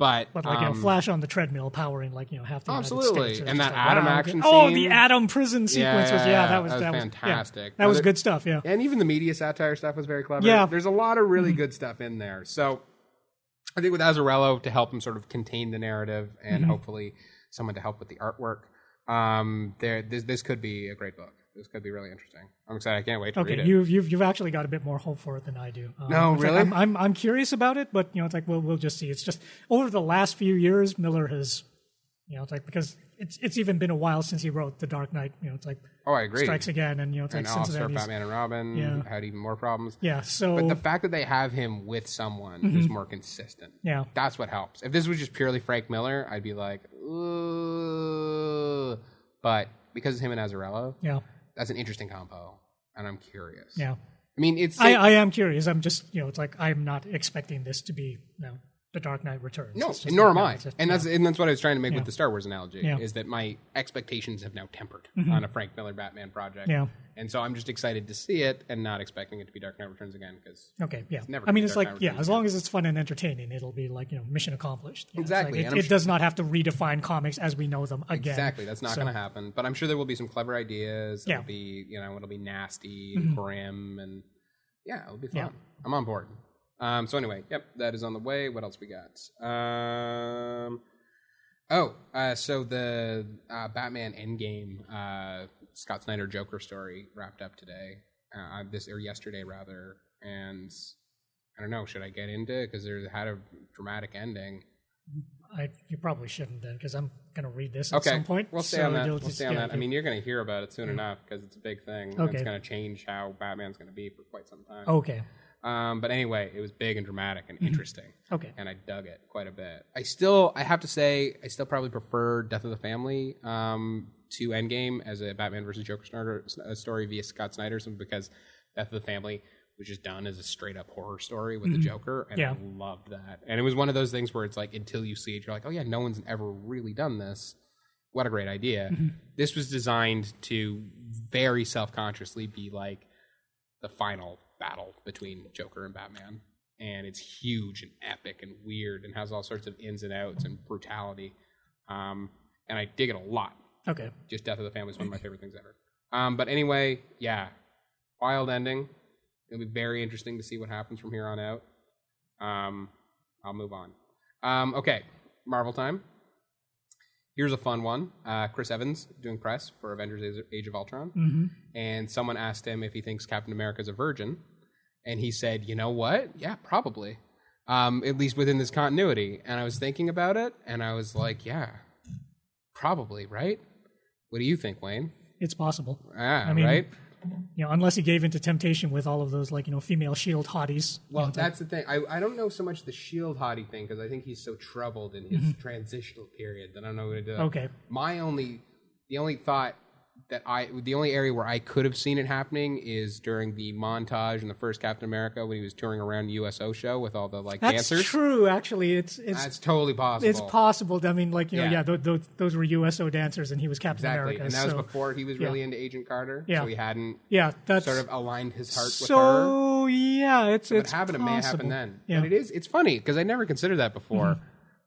But, But like you know, um, Flash on the treadmill, powering like you know half the Absolutely. States. And that like, Atom wow, action. Oh, scene. the Atom prison sequence was yeah, that was that was that was fantastic. yeah, that was good stuff. Yeah. and even the media satire stuff was very clever. Yeah. Mm-hmm. there's a lot of really good stuff in there. So I think with Azzarello to help him sort of contain the narrative and Mm-hmm. hopefully someone to help with the artwork, um, there this this could be a great book. This could be really interesting. I'm excited. I can't wait to read Okay, it. you've, you've you've actually got a bit more hope for it than I do. Um, No, it's like really? I'm, I'm I'm curious about it, but you know, it's like we'll we'll just see. It's just over the last few years, Miller has, you know, it's like because it's it's even been a while since he wrote The Dark Knight. You know, it's like oh, I agree. Strikes Again, and you know, it's like and since then Batman and Robin Yeah. had even more problems. yeah. So But the fact that they have him with someone who's more consistent, Mm-hmm. yeah, that's what helps. If this was just purely Frank Miller, I'd be like, Ugh. but because it's him and Azzarello, yeah, that's an interesting combo, and I'm curious. yeah. I mean, it's I, I am curious. I'm just you know, it's like I'm not expecting this to be you know, The Dark Knight Returns. no, nor am I, just- and yeah. that's and that's what I was trying to make with the Star Wars analogy. Yeah. Mm-hmm. Is that my expectations have now tempered on a Frank Miller Batman project, Yeah. and so I'm just excited to see it and not expecting it to be Dark Knight Returns again because Okay, yeah. never I mean, it's Dark like Knight yeah, Returns as long as it's fun and entertaining, it'll be like you know, mission accomplished. Yeah, it's like Exactly, it, it sh- does not have to redefine comics as we know them again. Exactly, that's not So- going to happen. But I'm sure there will be some clever ideas. It'll Yeah. Mm-hmm. be, you know, it'll be nasty and grim, and yeah, it'll be fun. Yeah. I'm on board. Um, so anyway, yep, that is on the way. What else we got? Um, oh, uh, so the uh, Batman Endgame uh, Scott Snyder Joker story wrapped up today, uh, this or yesterday rather, and I don't know. Should I get into it because there had a dramatic ending? I you probably shouldn't then because I'm gonna read this at Okay, some point. we'll stay so on that. We'll just- stay on yeah, that. I mean, you're going to hear about it soon enough because it's a big thing. Okay. It's going to change how Batman's going to be for quite some time. okay, Um, but anyway, it was big and dramatic and interesting. okay. and I dug it quite a bit. I still, I have to say, I still probably prefer Death of the Family um, to Endgame as a Batman versus Joker starter, a story via Scott Snyder, simply because Death of the Family was just done as a straight up horror story with the Joker, and Yeah. I loved that. And it was one of those things where it's like until you see it, you're like, oh yeah, no one's ever really done this. What a great idea! This was designed to very self consciously be like the final battle between Joker and Batman. And it's huge and epic and weird and has all sorts of ins and outs and brutality. Um, and I dig it a lot. Okay. Just Death of the Family is one of my favorite things ever. Um, but anyway, yeah, wild ending. It'll be very interesting to see what happens from here on out. Um, I'll move on. Um, okay, Marvel time. Here's a fun one. Uh, Chris Evans doing press for Avengers Age- of Ultron. And someone asked him if he thinks Captain America's a virgin. And he said, you know what? Yeah, probably. Um, at least within this continuity. And I was thinking about it, and I was like, yeah, probably, right? What do you think, Wayne? It's possible. Ah, I mean, right? You know, unless he gave into temptation with all of those like you know female shield hotties. Well, uh, that's the thing. I, I don't know so much the shield hottie thing because I think he's so troubled in his mm-hmm. transitional period that I don't know what to do. Okay. My only, the only thought that I, the only area where I could have seen it happening is during the montage in the first Captain America when he was touring around USO show with all the like dancers. That's dancers. true. Actually, it's it's That's totally possible. it's possible. I mean, like you know, Yeah. yeah, th- th- those were USO dancers, and he was Captain exactly, America. and that was before he was really into Agent Carter. Yeah. so he hadn't yeah, that's sort of aligned his heart with her. so yeah. It's what it's happened it may happen possible. then. Yeah. Mm-hmm. But it is it's funny because I never considered that before.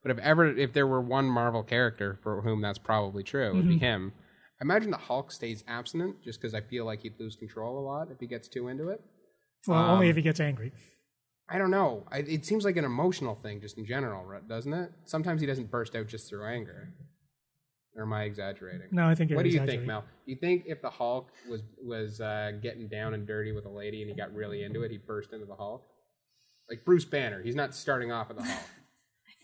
But if ever if there were one Marvel character for whom that's probably true, it would Mm-hmm. be him. I imagine the Hulk stays abstinent just because I feel like he'd lose control a lot if he gets too into it. Well, Um, only if he gets angry. I don't know. I, it seems like an emotional thing just in general, doesn't it? Sometimes he doesn't burst out just through anger. Or am I exaggerating? No, I think you're What do you think. Mel? Do you think if the Hulk was was uh, getting down and dirty with a lady and he got really into it, he'd burst into the Hulk? Like Bruce Banner, he's not starting off with the Hulk.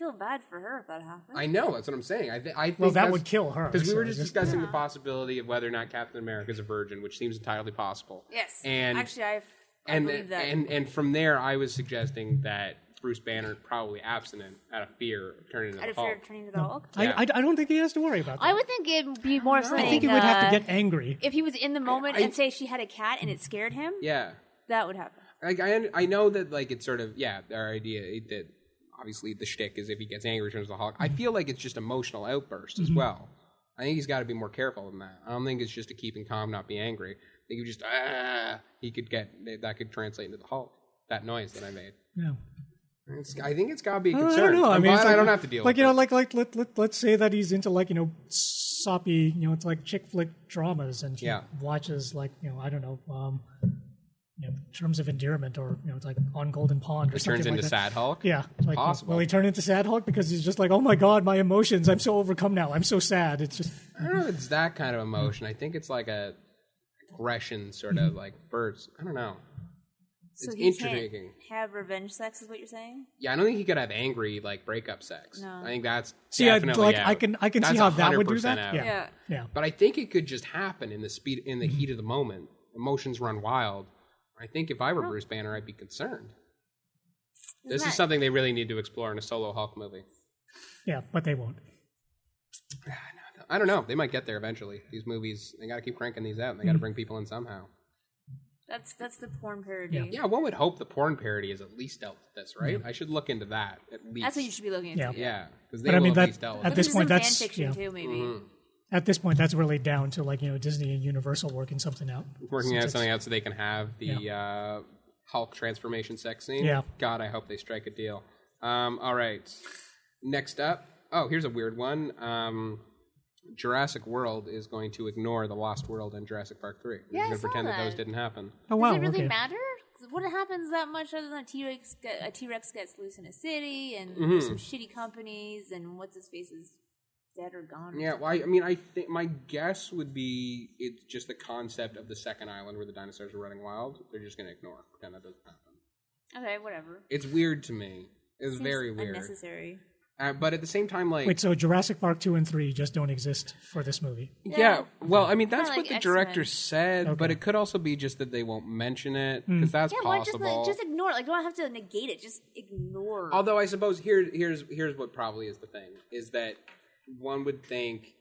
I feel bad for her if that happened. I know that's what I'm saying. I, th- I think Well, that would kill her. because we so were it's just discussing the possibility of whether or not Captain America is a virgin, which seems entirely possible. yes. and actually, I've, I and believe that. and and from there, I was suggesting that Bruce Banner is probably abstinent out of fear of turning into out the of fear Hulk. of turning to the Hulk. I, Yeah. I, I don't think he has to worry about that. I would think it'd be more something. I think he would have uh, to get angry. If he was in the moment I- and say she had a cat and it scared him, Yeah, that would happen. like I I know that like it's sort of yeah our idea that obviously the shtick is if he gets angry turns to the Hulk. I feel like it's just emotional outburst Mm-hmm. as well. I think he's got to be more careful than that. I don't think it's just to keep him calm, not be angry. I think you just ah he could get that could translate into the Hulk. That noise that I made. Yeah. It's, I think it's got to be a I concern. don't know. I mean, it's I don't have to deal like with you know, it. like like let, let let's say that he's into like you know soppy, you know, it's like chick flick dramas, and he Yeah. watches like you know, I don't know, um, you know, terms of endearment, or you know, it's like on Golden Pond, or It something turns like into that. Sad Hulk. Yeah, it's like Possible. will he turn into Sad Hulk because he's just like, oh my god, my emotions, I'm so overcome now, I'm so sad. It's just I don't know if it's that kind of emotion. I think it's like a aggression sort of like burst. I don't know. So It's he intriguing. can't have revenge sex, is what you're saying? Yeah, I don't think he could have angry like breakup sex. No. I think that's see, I, definitely like out. I can I can see how that would do that. Yeah, Yeah. yeah. But I think it could just happen in the speed in the Mm-hmm. heat of the moment. Emotions run wild. I think if I were Bruce Banner, I'd be concerned. This Isn't is something they really need to explore in a solo Hulk movie. yeah, but they won't. I don't know. They might get there eventually. These movies, they got to keep cranking these out. and They got to bring people in somehow. That's that's the porn parody. Yeah. Yeah, one would hope the porn parody is at least dealt with this, right? I should look into that at least. That's what you should be looking into. Yeah. Yeah, because they But I will mean, at that- least dealt with at it. this Look point, into that's- fan fiction yeah. too, maybe. Mm-hmm. At this point, that's really down to like you know Disney and Universal working something out. working out something out so they can have the uh, Hulk transformation sex scene. Yeah. God, I hope they strike a deal. Um, all right. Next up. Oh, here's a weird one. Um, Jurassic World is going to ignore the Lost World and Jurassic Park 3. They're Yeah, I going to pretend that. those didn't happen. Oh wow, Does it really okay. matter? What happens that much other than a T Rex? A T Rex gets loose in a city, and Mm-hmm. some shitty companies, and what's his face is dead or gone. or Yeah, well, I, I mean, I think my guess would be it's just the concept of the second island where the dinosaurs are running wild. They're just going to ignore, pretend that doesn't happen. Okay, whatever. It's weird to me. It's Seems very weird. Unnecessary. Uh, but at the same time, like Wait, so Jurassic Park two and three just don't exist for this movie? Yeah, well, I mean that's Kinda what the X-Men. director said, but it could also be just that they won't mention it because that's Yeah, why just possible. like, just ignore it? Like, you don't have to negate it. Just ignore. Although I suppose here, here's here's what probably is the thing is that one would think,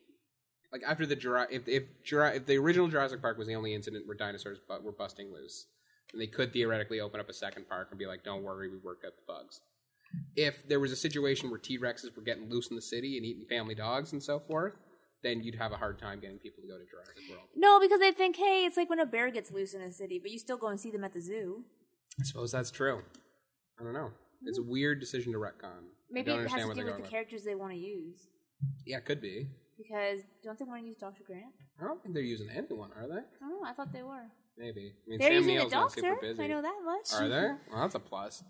like after the Jura- if if Jura- if the original Jurassic Park was the only incident where dinosaurs bu- were busting loose, then they could theoretically open up a second park and be like, "Don't worry, we worked out the bugs." If there was a situation where T Rexes were getting loose in the city and eating family dogs and so forth, then you'd have a hard time getting people to go to Jurassic World. no, because they think, hey, it's like when a bear gets loose in a city, but you still go and see them at the zoo. I suppose that's true. I don't know. It's a weird decision to retcon. Maybe it has to do with the characters they want to use. Yeah, it could be. Because don't they want to use Dr. Grant? I don't think they're using anyone, are they? I don't know. I thought they were. Maybe. I mean, They're Sam using Neill's the not doctor. super busy. I know that much. Are they? Well, that's a plus.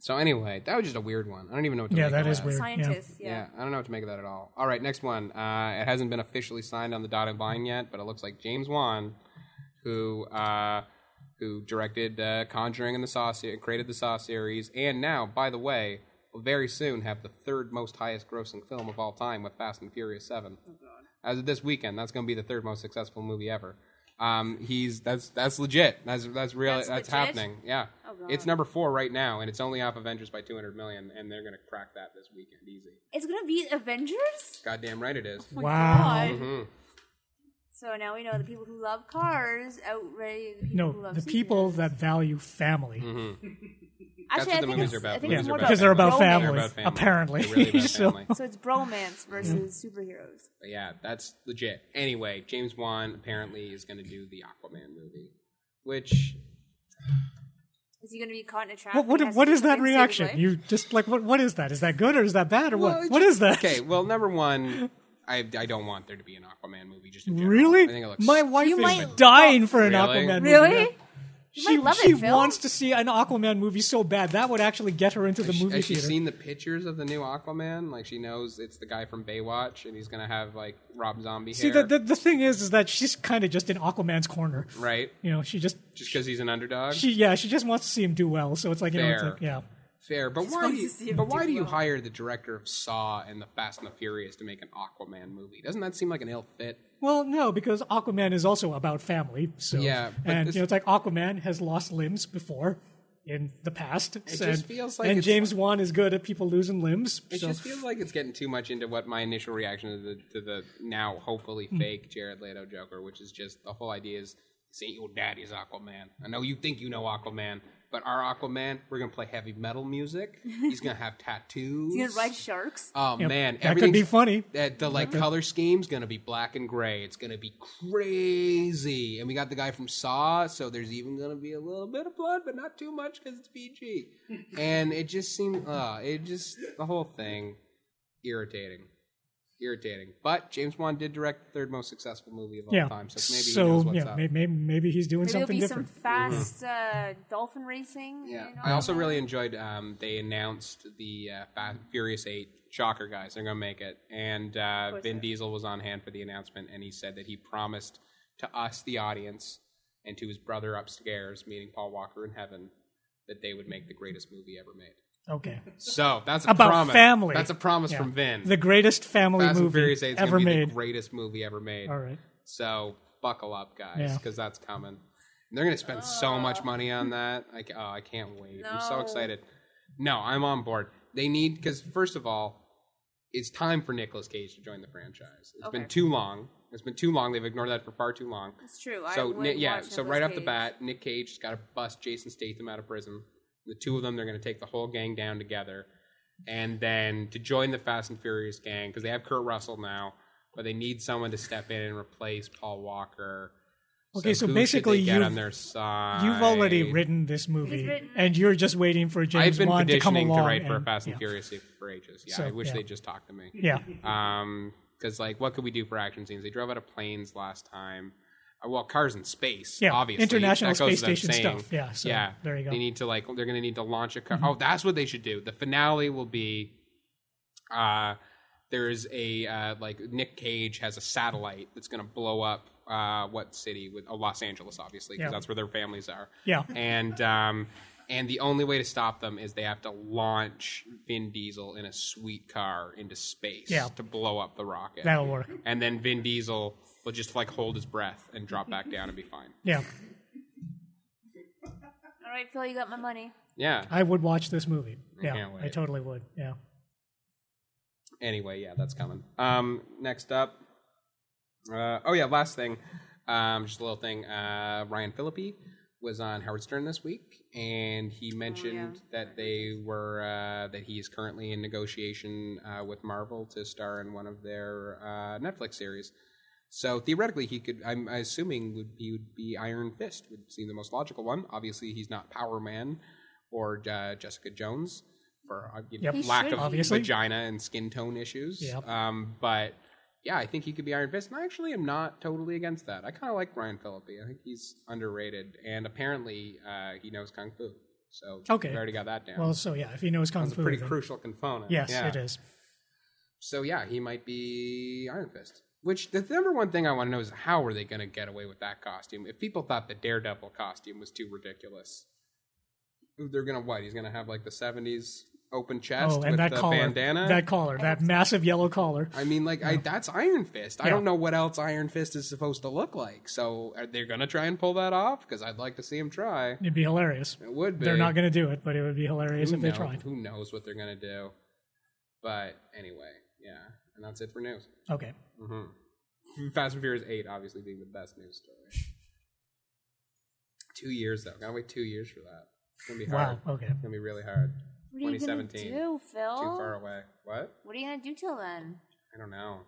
So anyway, that was just a weird one. I don't even know what to Yeah, make that of is weird. Scientists. Yeah. Yeah. I don't know what to make of that at all. All right, next one. Uh, it hasn't been officially signed on the dotted line yet, but it looks like James Wan, who uh, who directed uh, Conjuring and the Saw series, created the Saw series, and now, by the way, will very soon have the third most highest grossing film of all time with Fast and Furious Seven. As of this weekend, that's going to be the third most successful movie ever. Um, he's that's that's legit. That's that's real. That's, That's happening. Yeah, Oh, God. it's number four right now, and it's only off Avengers by two hundred million, and they're going to crack that this weekend easy. It's gonna be Avengers. Goddamn right it is. Oh Wow. God. Mhm. So now we know the people who love cars outweigh the people who No, love the people that value family. Actually, what I the think movies it's, are about. I think Movies are about Because they're about romance. family, They're about family. apparently. They're really about So- family. So it's bromance versus mm-hmm. superheroes. But yeah, that's legit. Anyway, James Wan apparently is going to do the Aquaman movie, which Is he going to be caught in a trap? What, and what, he has what to is that reaction? You just like what? What is that? Is that good or is that bad or Well, what? it just- is that? Okay, well, number one, I I don't want there to be an Aquaman movie. Just in. Really? I think it looks My wife You is might- oh, dying for an Really? Aquaman Really? movie. You She, might love she it, Phil. wants to see an Aquaman movie so bad that would actually get her into the Has she- movie Has she theater. seen the pictures of the new Aquaman? Like she knows it's the guy from Baywatch, and he's gonna have like Rob Zombie See, hair, the, the the thing is, is that she's kind of just in Aquaman's corner. right? You know, she just Just because he's an underdog. she yeah, she just wants to see him do well. So it's like you know, it's Fair. like yeah. Fair, but why? Do you, to see him but why do you well. hire the director of Saw and the Fast and the Furious to make an Aquaman movie? Doesn't that seem like an ill fit? Well, no, because Aquaman is also about family. So Yeah, and this- you know, it's like Aquaman has lost limbs before in the past. It just feels like and it's- James Wan is good at people losing limbs. It so just feels like it's getting too much into what my initial reaction to the to the now hopefully Hmm. fake Jared Leto Joker, which is just the whole idea is this ain't your daddy's Aquaman. I know you think you know Aquaman, but our Aquaman, we're gonna play heavy metal music. He's gonna have tattoos. He's going to ride sharks. Oh Yep, man, that could everything's- be funny. That the like color scheme's gonna be black and gray. It's gonna be crazy, and we got the guy from Saw, so there's even gonna be a little bit of blood, but not too much because it's PG. and it just seemed, uh, it just the whole thing irritating, irritating. But James Wan did direct the third most successful movie of all yeah. time, so maybe so he knows what's yeah, up. may- maybe, maybe he's doing Maybe there'll something be some different. fast uh, dolphin racing. Yeah, and all I also that. really enjoyed. Um, they announced the uh, Fast Furious Eight Shocker guys. They're gonna make it, and uh, Vin they. Diesel was on hand for the announcement, and he said that he promised to us, the audience, and to his brother upstairs, meaning Paul Walker in heaven, that they would make the greatest movie ever made. Okay. So that's a About promise. family. That's a promise Yeah. from Vin. The greatest family Fast and movie Furious Eight ever gonna made. the greatest movie ever made. All right. So buckle up, guys, Yeah. because that's coming. And they're going to spend so much money on that. I, oh, I can't wait. I'm so excited. No, I'm on board. They need because first of all, it's time for Nicolas Cage to join the franchise. It's Okay. been too long. It's been too long. They've ignored that for far too long. It's true. So would Ni- yeah, so Nicolas right off the bat, Nick Cage has got to bust Jason Statham out of prison. The two of them, they're going to take the whole gang down together, and then to join the Fast and Furious gang because they have Kurt Russell now, but they need someone to step in and replace Paul Walker. Okay, so who should basically you've- on their side. You've already written this movie, written- and you're just waiting for James I've been Wan to come petitioning along. to write for a Fast and yeah. Furious for ages. Yeah, So, I wish yeah. they'd just talk to me. Yeah. Um, because like, what could we do for action scenes? They drove out of planes last time. Well, cars in space. Yeah, obviously, International Space Station saying. stuff. Yeah, so yeah. there you go. Mm-hmm. They need to like, they're going to need to launch a car. Oh, that's what they should do. The finale will be, uh, there's a uh, like Nick Cage has a satellite that's going to blow up uh, what city? With oh, Los Angeles, obviously, because Yeah. that's where their families are. Yeah. and um, And the only way to stop them is they have to launch Vin Diesel in a sweet car into space Yeah. to blow up the rocket. That'll work. and then Vin Diesel will just like hold his breath and drop back down and be fine. Yeah, All right, Phil, you got my money. Yeah. I would watch this movie. Yeah, can't wait. I totally would. Yeah. Anyway, yeah, that's coming. Um, next up. Uh, oh yeah, last thing. Um, just a little thing. Uh, Ryan Phillippe was on Howard Stern this week, and he mentioned that they were uh, that he is currently in negotiation uh, with Marvel to star in one of their uh, Netflix series. So theoretically, he could. I'm assuming would he would be Iron Fist would seem the most logical one. Obviously, he's not Power Man or uh, Jessica Jones for uh, you know, Yep. Lack should of be. Obviously. vagina and skin tone issues. Yep. Um, but yeah, I think he could be Iron Fist, and I actually am not totally against that. I kind of like Ryan Phillippe. I think he's underrated, and apparently uh, he knows kung fu. So Okay. we already got that down. Well, so yeah, if he knows kung That's a fu, pretty then- crucial component. Yes, Yeah. it is. So yeah, he might be Iron Fist. Which the number one thing I want to know is how are they going to get away with that costume? If people thought the Daredevil costume was too ridiculous, they're going to what? He's going to have like the '70s open chest Oh, with and that the collar, bandana. that collar, that massive yellow collar. I mean, like I, that's Iron Fist. I Yeah. don't know what else Iron Fist is supposed to look like. So are they going to try and pull that off? Because I'd like to see him try. It'd be hilarious. It would be. They're not going to do it, but it would be hilarious Who if they tried. Who knows what they're going to do? But anyway, yeah, and that's it for news. Okay. Fast and Furious 8 obviously being the best news story. Two years though. Gotta wait two years for that. It's gonna be hard. Wow. Okay. It's gonna be really hard. What are you gonna 2017. do, Phil? Too far away. What? What are you gonna do till then? I don't know.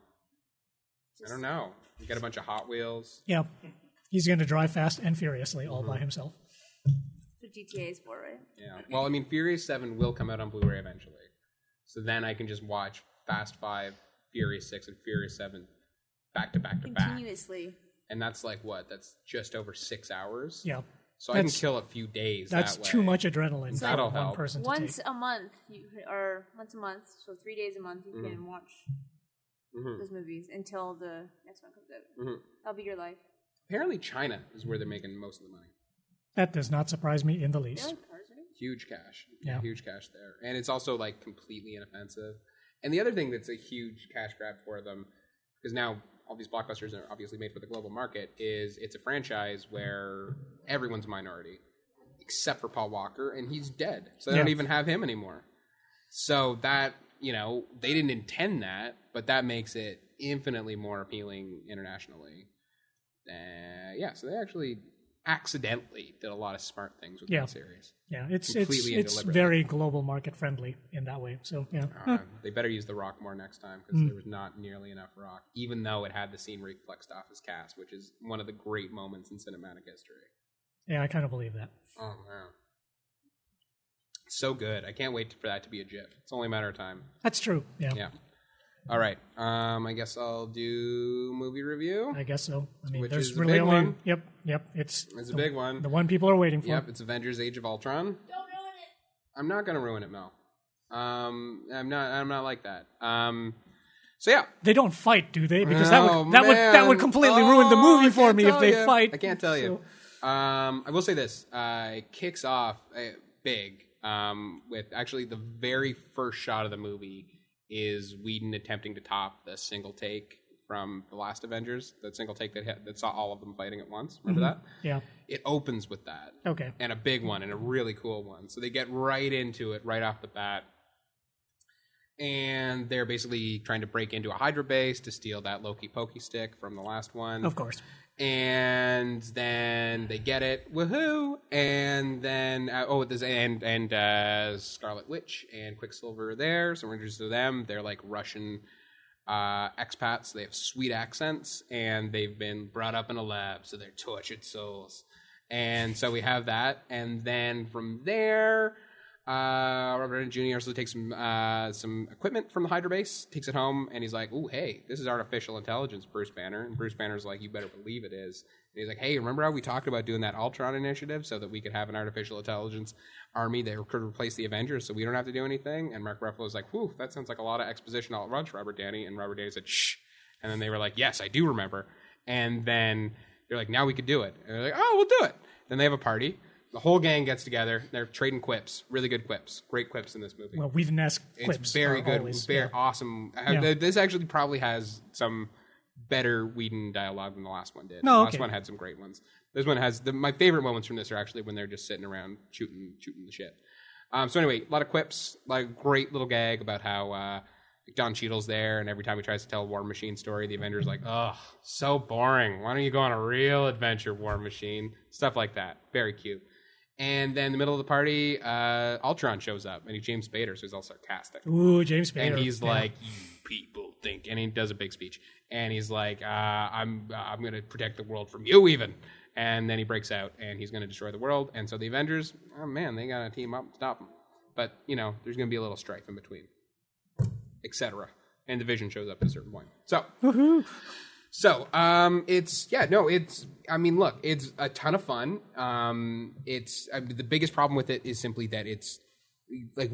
I don't know. You get a bunch of Hot Wheels. Yeah. He's going to drive fast and furiously all Mm-hmm. by himself. That's what GTA is for, right? Yeah. Well, I mean, Furious 7 will come out on Blu ray eventually. So then I can just watch Fast 5, Furious 6, and Furious 7 back to back to back. Continuously. And that's like what? That's just over six hours. Yeah. So I can That's- kill a few days. That's that way. too much adrenaline for That'll one help. person to Once take. a month, you or once a month, so three days a month, you Mm-hmm. can watch those movies until the next one comes out. Mm-hmm. That'll be your life. Apparently, China is where they're making most of the money. That does not surprise me in the You least. like cars, right? Huge cash. Yeah. Huge cash there. And it's also like completely inoffensive. And the other thing that's a huge cash grab for them, because now all these blockbusters are obviously made for the global market, is it's a franchise where everyone's a minority, except for Paul Walker, and he's dead. So they don't even have him anymore. So that, you know, they didn't intend that, but that makes it infinitely more appealing internationally. Uh, yeah, so they actually accidentally did a lot of smart things with Yeah. that series. Yeah, it's it's Completely and it's very global market friendly in that way. So yeah, Uh, they better use the rock more next time because there was not nearly enough rock, even though it had the scene where he flexed off his cast, which is one of the great moments in cinematic history. yeah, I kind of believe that. Oh man, so good! I can't wait for that to be a GIF. It's only a matter of time. That's true. Yeah, Yeah. All right. Um, I guess I'll do movie review. I guess so. I mean, Which there's is a really big only one. yep, yep. It's It's a the, big one. the one people are waiting for. Yep, it's Avengers: Age of Ultron. Don't ruin it. I'm not gonna ruin it, Mel. Um, I'm not. I'm not like that. Um, so yeah, They don't fight, do they? Because that Oh, would that would that would completely Oh, ruin the I movie for can't me if tell they ya. fight. I can't tell you. Um, I will say this: uh, it kicks off uh, big um, with actually the very first shot of the movie is Whedon attempting to top the single take from the last Avengers, that single take that had, that saw all of them fighting at once. Remember mm-hmm. that? Yeah. It opens with that Okay. and a big one and a really cool one. So they get right into it right off the bat. And they're basically trying to break into a Hydra base to steal that Loki Pokey stick from the last one. Of course. And then they get it, woohoo! And then uh, oh, there's and and uh, Scarlet Witch and Quicksilver are there, so we're introduced to them. They're like Russian uh, expats. They have sweet accents, and they've been brought up in a lab, so they're tortured souls. And so we have that, and then from there, uh, Robert Downey Jr. also takes some uh, some equipment from the Hydra base, takes it home, and he's like, "Oh, hey, this is artificial intelligence, Bruce Banner." And Bruce Banner's like, "You better believe it is." And he's like, "Hey, remember how we talked about doing that Ultron initiative so that we could have an artificial intelligence army that could replace the Avengers, so we don't have to do anything?" And Mark Ruffalo's like, "Whew, that sounds like a lot of exposition all at once, Robert Downey." And Robert Downey said, "Shh," and then they were like, "Yes, I do remember." And then they're like, "Now we could do it." And they're like, "Oh, we'll do it." Then they have a party The whole gang gets together. They're trading quips, really good quips, great quips in this movie. Well, Whedon-esque it's very are good, always- very yeah. awesome. Uh, Yeah. th- This actually probably has some better Whedon dialogue than the last one did. No, the okay. last one had some great ones. This one has the, my favorite moments from this are actually when they're just sitting around shooting shooting the shit. Um, so anyway, a lot of quips, like great little gag about how uh, Don Cheadle's there, and every time he tries to tell a War Machine story, the Avengers like, "Ugh, so boring. Why don't you go on a real adventure, War Machine?" Stuff like that. Very cute. And then in the middle of the party, uh, Ultron shows up, and he's James Spader, so he's all sarcastic Ooh, James Spader. and he's yeah. like, "You people think," and he does a big speech, and he's like, uh, "I'm I'm going to protect the world from you, even." And then he breaks out, and he's going to destroy the world. And so the Avengers, oh man, they got to team up and stop him. But you know, there's going to be a little strife in between, etc. And the Vision shows up at a certain point. So. So, um, it's yeah, no, it's. I mean, look, it's a ton of fun. Um, it's the biggest problem with it is simply that it's like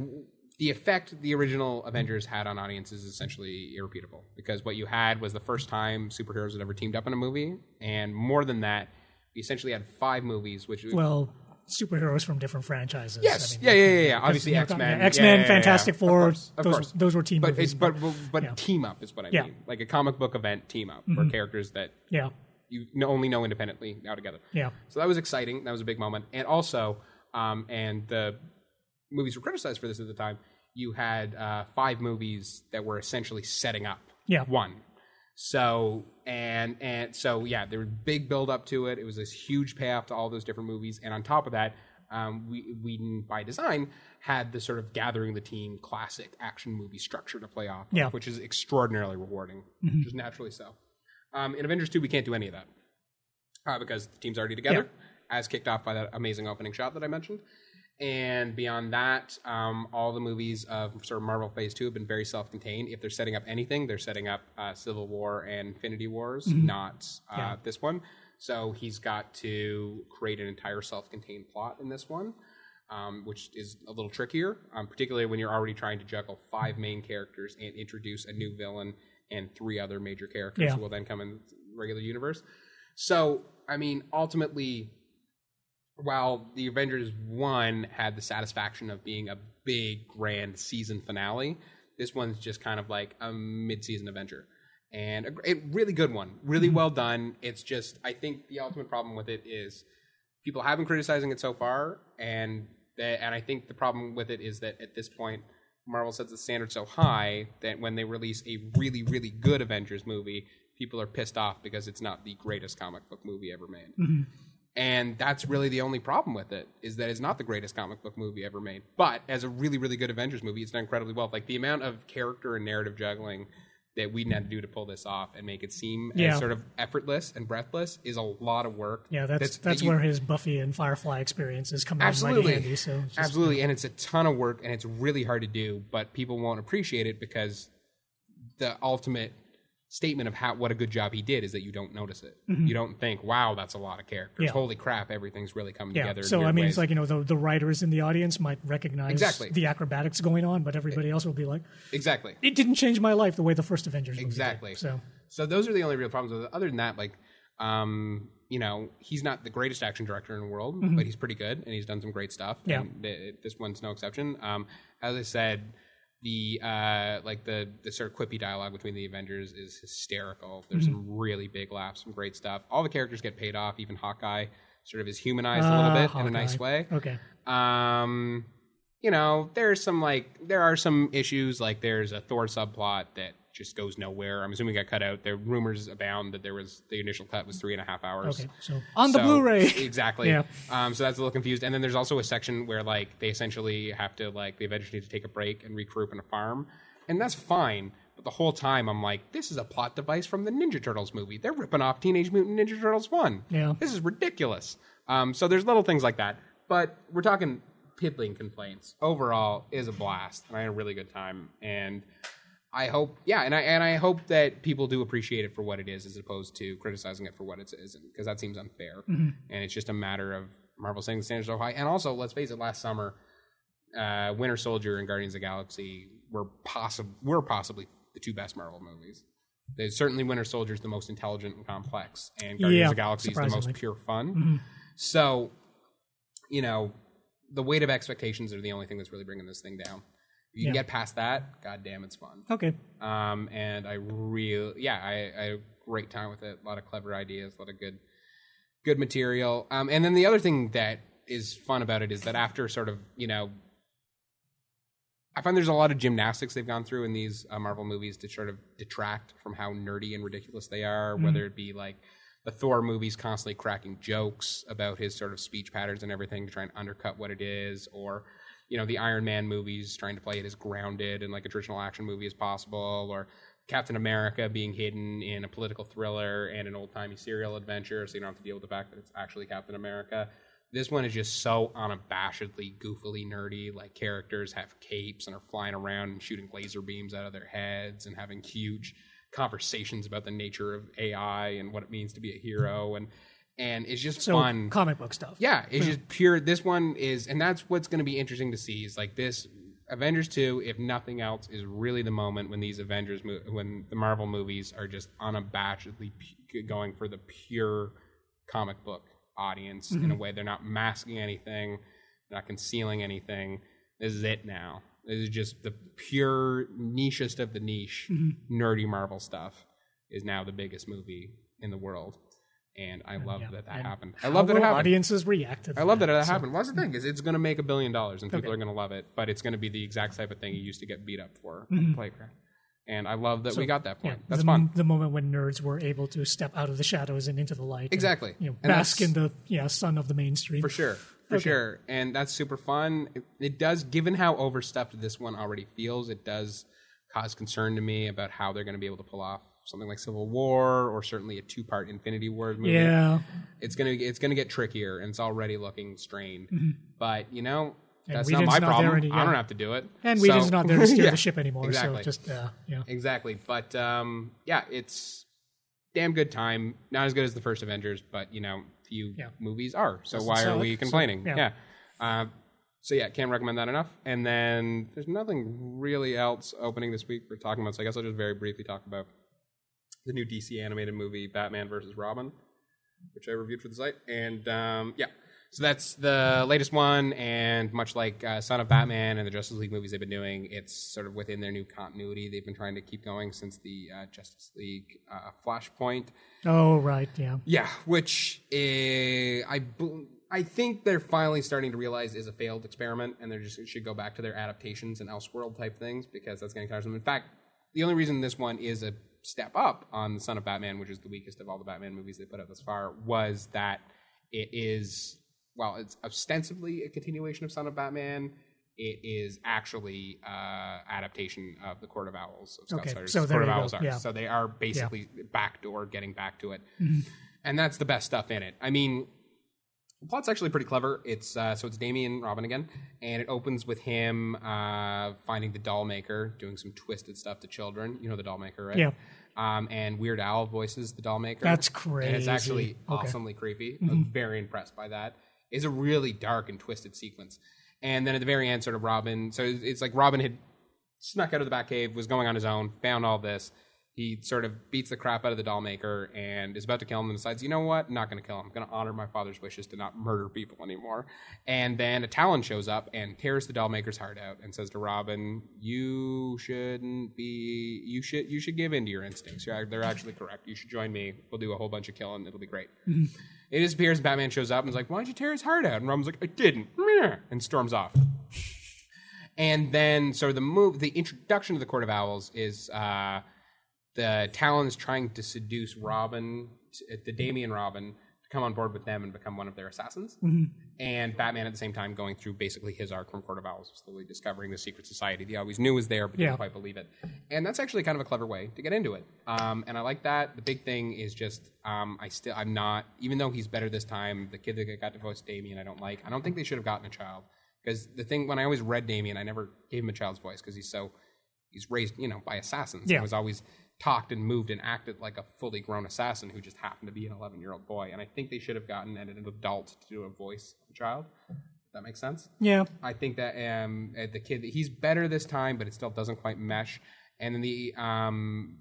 the effect the original Avengers had on audiences is essentially irrepeatable because what you had was the first time superheroes had ever teamed up in a movie, and more than that, you essentially had five movies, which well, superheroes from different franchises. yes, I mean, yeah, yeah, yeah, yeah. Obviously, X Men, X Men, Fantastic Four. Of course, of those, course. those were team but movies. it's but but, Yeah. team up is what I Yeah. Mm-hmm. mean, like a comic book event team up for characters that yeah, you only know independently now together. yeah, So that was exciting. That was a big moment. And also, um, and the movies were criticized for this at the time. You had uh, five movies that were essentially setting up Yeah. one. So and and so yeah, there was big build up to it. It was this huge payoff to all those different movies. And on top of that, um, we Whedon by design had the sort of gathering the team classic action movie structure to play off, of, Yeah. which is extraordinarily rewarding, just naturally so. Um, in Avengers two, we can't do any of that uh, because the team's already together, as kicked off by that amazing opening shot that I mentioned. And beyond that, um, all the movies of sort of Marvel Phase Two have been very self-contained. If they're setting up anything, they're setting up uh, Civil War and Infinity Wars, not uh, Yeah. this one. So he's got to create an entire self-contained plot in this one, um, which is a little trickier, um, particularly when you're already trying to juggle five main characters and introduce a new villain and three other major characters Yeah. who will then come in the regular universe. So, I mean, ultimately, while the Avengers 1 had the satisfaction of being a big, grand season finale, this one's just kind of like a mid season Avenger. And a, a really good one. Really mm-hmm. well done. It's just, I think the ultimate problem with it is people have been criticizing it so far, and the, and I think the problem with it is that at this point, Marvel sets the standard so high that when they release a really, really good Avengers movie, people are pissed off because it's not the greatest comic book movie ever made. Mm-hmm. And that's really the only problem with it is that it's not the greatest comic book movie ever made. But as a really, really good Avengers movie, it's done incredibly well. Like the amount of character and narrative juggling that Whedon had to do to pull this off and make it seem Yeah. as sort of effortless and breathless is a lot of work. yeah. That's that's, that you- where his Buffy and Firefly experiences come in absolutely mighty handy. So just- absolutely and it's a ton of work and it's really hard to do but people won't appreciate it because the ultimate statement of how what a good job he did is that you don't notice it you don't think wow that's a lot of characters Mm-hmm. Yeah. holy crap everything's really coming Yeah. together in So I mean, ways. it's like you know the the writers in the audience might recognize Exactly. the acrobatics going on, but everybody else will be like, exactly "It didn't change my life the way the first Avengers movie did." Exactly. So So those are the only real problems with it. Other than that, like, um, you know, he's not the greatest action director in the world, but he's pretty good and he's done some great stuff. Mm-hmm. Yeah. And th- this one's no exception. Um, as I said, the uh, like the the sort of quippy dialogue between the Avengers is hysterical. There's some really big laughs, some great stuff. All the characters get paid off. Even Hawkeye sort of is humanized a little Ah, bit in a nice way. okay, Um, you know, there's some like there are some issues like there's a Thor subplot that just goes nowhere. I'm assuming it got cut out. There rumors abound that there was the initial cut was three and a half hours. okay. So on the So- Blu-ray, exactly. Yeah. Um, so that's a little confused. And then there's also a section where like they essentially have to like they eventually need to take a break and regroup in a farm, and that's fine. But the whole time I'm like, this is a plot device from the Ninja Turtles movie. They're ripping off Teenage Mutant Ninja Turtles one. Yeah. This is ridiculous. Um, so there's little things like that. But we're talking piddling complaints. Overall, is a blast, and I had a really good time. And I hope, yeah, and I and I hope that people do appreciate it for what it is, as opposed to criticizing it for what it isn't, because that seems unfair. And it's just a matter of Marvel setting the standards so high. And also, let's face it, last summer, uh, Winter Soldier and Guardians of the Galaxy were possibly were possibly the two best Marvel movies. There's certainly Winter Soldier is the most intelligent and complex, and Guardians Yeah, of the Galaxy is the most pure fun. So you know, the weight of expectations are the only thing that's really bringing this thing down. You can Yeah. get past that, goddamn, it's fun. Okay. Um, and I really, yeah, I, I had a great time with it. A lot of clever ideas, a lot of good, good material. Um, and then the other thing that is fun about it is that after sort of, you know, I find there's a lot of gymnastics they've gone through in these uh, Marvel movies to sort of detract from how nerdy and ridiculous they are. Whether it be like the Thor movies constantly cracking jokes about his sort of speech patterns and everything to try and undercut what it is, or you know the Iron Man movies trying to play it as grounded and like a traditional action movie as possible, or Captain America being hidden in a political thriller and an old timey serial adventure, so you don't have to deal with the fact that it's actually Captain America. This one is just so unabashedly, goofily nerdy. Like characters have capes and are flying around and shooting laser beams out of their heads and having huge conversations about the nature of AI and what it means to be a hero and and it's just So fun. comic book stuff. Yeah, it's hmm. just pure. This one is, and that's what's going to be interesting to see. Is like this Avengers two, if nothing else, is really the moment when these Avengers, mo- when the Marvel movies are just unabashedly pu- going for the pure comic book audience in a mm-hmm. way. They're not masking anything, they're not concealing anything. This is it now. This is just the pure nichest of the niche, mm-hmm. nerdy Marvel stuff. Is now the biggest movie in the world, and I love Yeah. that that And happened. I love that it happened. Audiences reacted. I love that it happened. What's the thing is, it's going to make a billion dollars and people Okay. are going to love it, but it's going to be the exact type of thing you used to get beat up for the playground. And I love that we got that Mm-hmm. Yeah, point. That's the, fun. The moment when nerds were able to step out of the shadows and into the light. and, Exactly. you know, And bask in the yeah sun of the mainstream. For sure. For sure. And that's super fun. It, it does, given how overstuffed this one already feels, it does cause concern to me about how they're going to be able to pull off something like Civil War or certainly a two part Infinity War movie. Yeah, It's gonna it's gonna get trickier and it's already looking strained. But you know, And that's not my not problem. any- I don't have to do it. and So- Whedon's not there to steer Yeah, the ship anymore. Exactly. So just uh, yeah. Exactly. But um, yeah, it's damn good time. Not as good as the first Avengers, but you know, few Yeah. movies are. So why are we it, so, complaining? yeah. yeah. Uh, so yeah, can't recommend that enough. And then there's nothing really else opening this week we're talking about. So I guess I'll just very briefly talk about the new DC animated movie Batman versus Robin, which I reviewed for the site. And um, yeah, so that's the latest one. And much like uh, Son of Batman and the Justice League movies they've been doing, it's sort of within their new continuity. They've been trying to keep going since the uh, Justice League uh, Flashpoint. Oh right, yeah. Yeah, which uh, I I think they're finally starting to realize is a failed experiment, and they just should go back to their adaptations and Elseworld type things because that's going to catch them. In fact, the only reason this one is a step up on the Son of Batman, which is the weakest of all the Batman movies they put out thus far, was that it is well, it's ostensibly a continuation of Son of Batman. It is actually uh, adaptation of the Court of Owls of Scott Okay, Snyder's so Court of Owls are. yeah. So they are basically backdoor getting back to it, Mm-hmm. and that's the best stuff in it. I mean, the plot's actually pretty clever. It's uh, so it's Damian Robin again, and it opens with him uh, finding the doll maker, doing some twisted stuff to children. You know the doll maker, right? Yeah. Um, and Weird Al voices the doll maker. That's And it's actually Okay. Mm-hmm. awesomely creepy. I'm very impressed by that. It's a really dark and twisted sequence. And then at the very end, sort of Robin. So it's it's like Robin had snuck out of the Batcave, was going on his own, found all this. He sort of beats the crap out of the doll maker and is about to kill him and decides, you know what? I'm not going to kill him. I'm going to honor my father's wishes to not murder people anymore. And then a Talon shows up and tears the doll maker's heart out and says to Robin, "You shouldn't be. You should. You should give in to your instincts. You're, they're actually correct. You should join me. We'll do a whole bunch of killing. It'll be great." It disappears. Batman shows up and is like, "Why'd you tear his heart out?" And Robin's like, "I didn't," and storms off. And then, so the move, the introduction to the Court of Owls is uh, the Talons trying to seduce Robin, the Damian Robin, to come on board with them and become one of their assassins. And Batman at the same time going through basically his arc from Court of Owls, slowly discovering the secret society that he always knew was there, but Yeah. didn't quite believe it. And that's actually kind of a clever way to get into it. Um, and I like that. The big thing is just um, I still I'm not even though he's better this time. The kid that got to voice Damian, I don't like. I don't think they should have gotten a child because the thing when I always read Damian, I never gave him a child's voice because he's so he's raised you know by assassins. Yeah. He was always talked and moved and acted like a fully grown assassin who just happened to be an 11 year old boy. And I think they should have gotten an adult to do a voice of a child. If that makes sense. Yeah, I think that um, the kid he's better this time, but it still doesn't quite mesh. And then the um,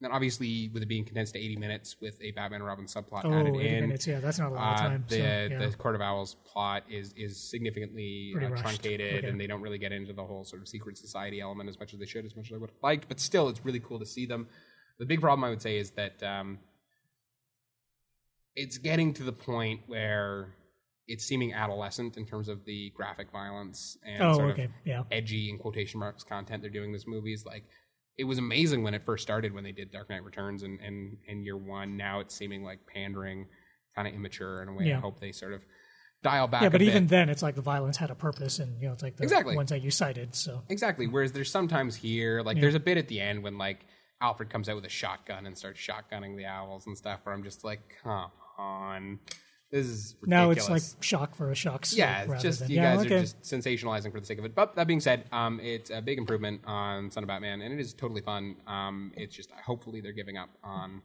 then obviously with it being condensed to 80 minutes with a Batman and Robin subplot Oh, added 80 in, minutes. Yeah, that's not a lot of uh, time. the so, yeah. the Court of Owls plot is is significantly uh, truncated, Okay. and they don't really get into the whole sort of secret society element as much as they should, as much as I would have liked. But still, it's really cool to see them. The big problem I would say is that um, it's getting to the point where it's seeming adolescent in terms of the graphic violence and oh, sort okay. of Yeah. edgy in quotation marks content they're doing in this movies like it was amazing when it first started when they did dark knight returns and and, and year one now it's seeming like pandering kind of immature in a way i hope they sort of dial back Yeah, but even bit. then, it's like the violence had a purpose, and you know, it's like the Exactly. ones that you cited. So exactly whereas there's sometimes here like there's a bit at the end when like alfred comes out with a shotgun and starts shotgunning the owls and stuff where i'm just like come on this is ridiculous. now it's like shock for a shock's sake Yeah, it's just than- you yeah, guys okay. are just sensationalizing for the sake of it. But that being said, um, it's a big improvement on Son of Batman, and it is totally fun. Um, it's just hopefully they're giving up on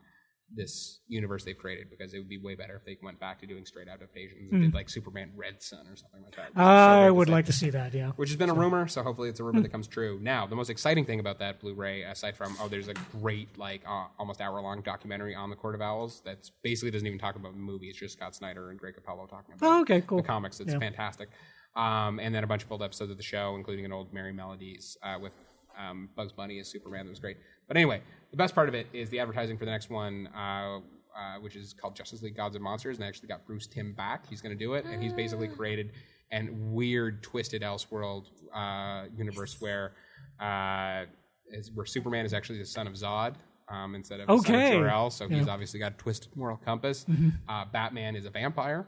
this universe they've created because it would be way better if they went back to doing straight adaptations and did like Superman Red Sun or something like that. So. I would like to see that. Yeah. Which has been a rumor, so hopefully it's a rumor that comes true. Now, the most exciting thing about that Blu-ray, aside from oh, there's a great like uh, almost hour-long documentary on the Court of Owls that's basically doesn't even talk about the movie. It's just Scott Snyder and Greg Capullo talking about Oh, okay, cool. the comics. It's Yeah. fantastic. Um, and then a bunch of old episodes of the show, including an old Merrie Melodies uh, with um, Bugs Bunny as Superman. That was great. But anyway, the best part of it is the advertising for the next one, uh, uh, which is called Justice League Gods and Monsters, and I actually got Bruce Timm back. He's going to do it, and he's basically created an weird, twisted Elseworld uh, universe where uh, is, where Superman is actually the son of Zod. Um, instead of the son of Okay. Jor-El, so he's obviously got a twisted moral compass. Uh, Batman is a vampire,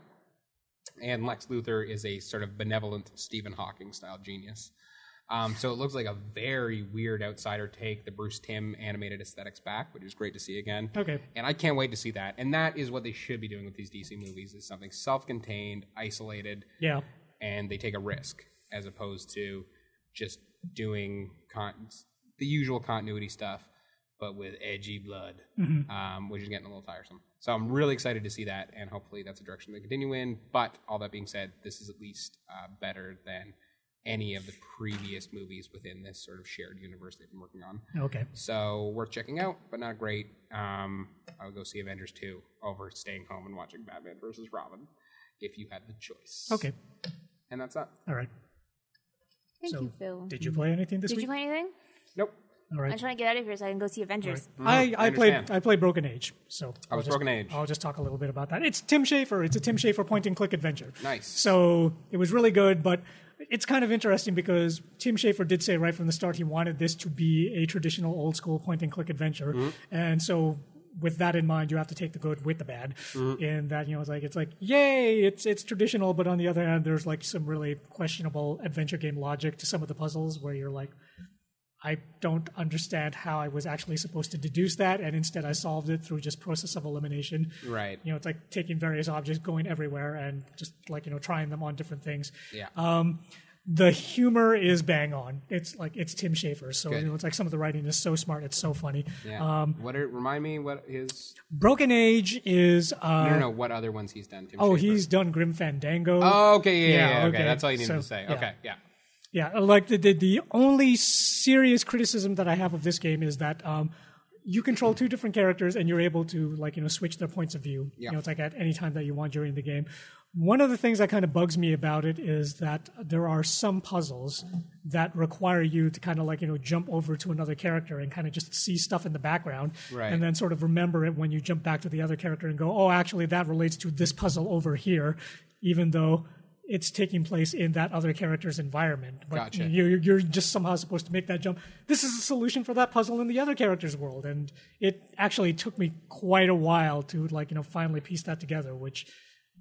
and Lex Luthor is a sort of benevolent Stephen Hawking style genius. Um, so it looks like a very weird outsider take the Bruce Timm animated aesthetics back, which is great to see again. Okay. And I can't wait to see that. And that is what they should be doing with these DC movies: is something self-contained, isolated, Yeah. and they take a risk as opposed to just doing con- the usual continuity stuff, but with edgy blood, um, which is getting a little tiresome. So I'm really excited to see that, and hopefully that's a direction they continue in. But all that being said, this is at least uh, better than any of the previous movies within this sort of shared universe they've been working on. Okay. So worth checking out, but not great. Um, I would go see Avengers 2 over staying home and watching Batman versus Robin if you had the choice. Okay. And that's that. All right. Thank So, you, Phil. Did you play anything this Did week? Did you play anything? Nope. All right. I'm right. trying to get out of here so I can go see Avengers. I, I, I played. I played Broken Age, so I was just, Broken Age. I'll just talk a little bit about that. It's Tim Schafer. It's a Tim Schafer point and click adventure. Nice. So it was really good, but it's kind of interesting because Tim Schafer did say right from the start he wanted this to be a traditional old school point and click adventure, Mm-hmm. and so with that in mind, you have to take the good with the bad. Mm-hmm. In that you know, it's like it's like yay, it's it's traditional, but on the other hand, there's like some really questionable adventure game logic to some of the puzzles where you're like. I don't understand how I was actually supposed to deduce that, and instead I solved it through just process of elimination. Right. You know, it's like taking various objects, going everywhere, and just like you know trying them on different things. Yeah. Um, the humor is bang on. It's like it's Tim Schafer, so Good. you know it's like some of the writing is so smart, it's so funny. yeah. Um, what are, remind me what his Broken Age is. Uh, no, no, no, what other ones he's done? Tim Oh, Schafer. he's done Grim Fandango. Oh, okay, yeah, yeah, Yeah, okay. okay. That's all you needed So, to say. Okay, yeah. Yeah, like the, the the only serious criticism that I have of this game is that um, you control two different characters and you're able to like you know switch their points of view. Yeah. You know, it's like at any time that you want during the game. One of the things that kind of bugs me about it is that there are some puzzles that require you to kind of like you know jump over to another character and kind of just see stuff in the background, Right. and then sort of remember it when you jump back to the other character and go, oh, actually that relates to this puzzle over here, even though it's taking place in that other character's environment. But Gotcha. you, you're, you're just somehow supposed to make that jump. This is a solution for that puzzle in the other character's world, and it actually took me quite a while to like you know finally piece that together, which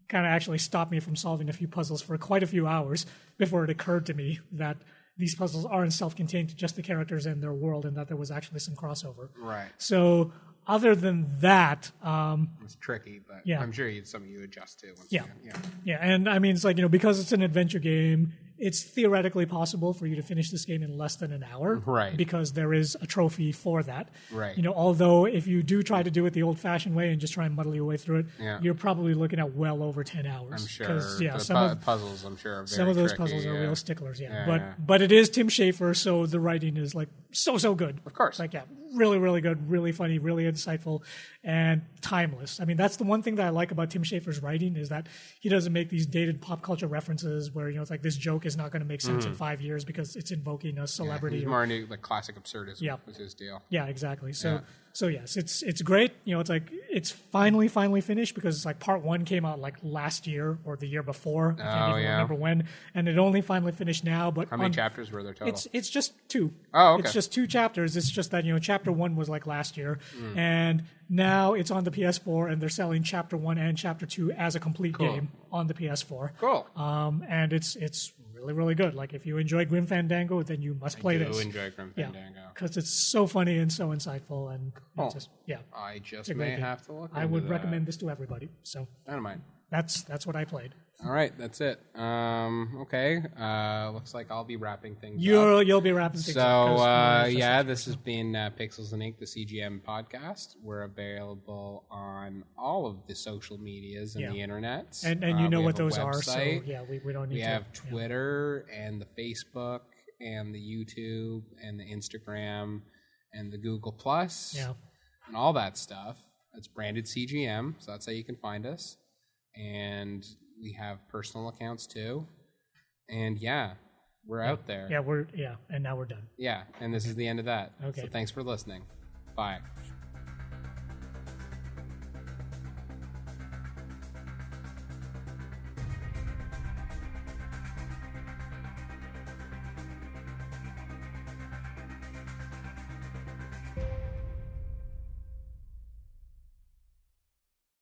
kind of actually stopped me from solving a few puzzles for quite a few hours before it occurred to me that these puzzles aren't self-contained to just the characters and their world, and that there was actually some crossover. Right. So, other than that, um, It's tricky, but Yeah. I'm sure it's something you adjust to once Yeah. you yeah. Yeah, and I mean, it's like, you know, because it's an adventure game, it's theoretically possible for you to finish this game in less than an hour, Right. Because there is a trophy for that, Right. You know, although if you do try to do it the old-fashioned way and just try and muddle your way through it, Yeah. you're probably looking at well over ten hours. I'm sure. Yeah, the some pu- of puzzles, I'm sure, are very some of those tricky, puzzles are real sticklers, yeah. Yeah, but yeah. but it is Tim Schafer, so the writing is like so so good. Of course. like yeah, really really good, really funny, really insightful, and timeless. I mean, that's the one thing that I like about Tim Schafer's writing is that he doesn't make these dated pop culture references where you know it's like this joke is not going to make sense in mm. five years because it's invoking a celebrity. He's or- more into the classic absurdism. Yeah. was his deal. yeah, exactly. So Yeah. So yes, it's it's great. You know, it's like it's finally finally finished because it's like part one came out like last year or the year before. I can't Oh, even yeah. remember when, and it only finally finished now. But How many on- chapters were there total? It's it's just two. Oh, okay. It's just two chapters. It's just that you know chapter one was like last year, Hmm. and now it's on the PS4, and they're selling chapter one and chapter two as a complete game on the PS4. cool. Um, and it's it's really really good. Like if you enjoy Grim Fandango, then you must play do this. enjoy Grim yeah, Fandango. because it's so funny and so insightful, and It's just yeah. I just may game. have to look. I would that. recommend this to everybody. So that's that's what I played. All right, that's it. Um, okay. Uh, looks like I'll be wrapping things up. You'll you'll be wrapping things So up. uh, yeah, this has been uh, Pixels and Ink, the CGM podcast. We're available on all of the social medias and Yeah. the internet. and and you Uh, know what those are. So yeah, we, we don't need we to. have yeah. Twitter and the Facebook and the YouTube and the Instagram and the Google Plus Yeah. and all that stuff. It's branded CGM, so that's how you can find us. And we have personal accounts too. And yeah, we're out there. Yeah, we're yeah, and now we're done. Yeah, and this is the end of that. Okay. So thanks for listening. Bye.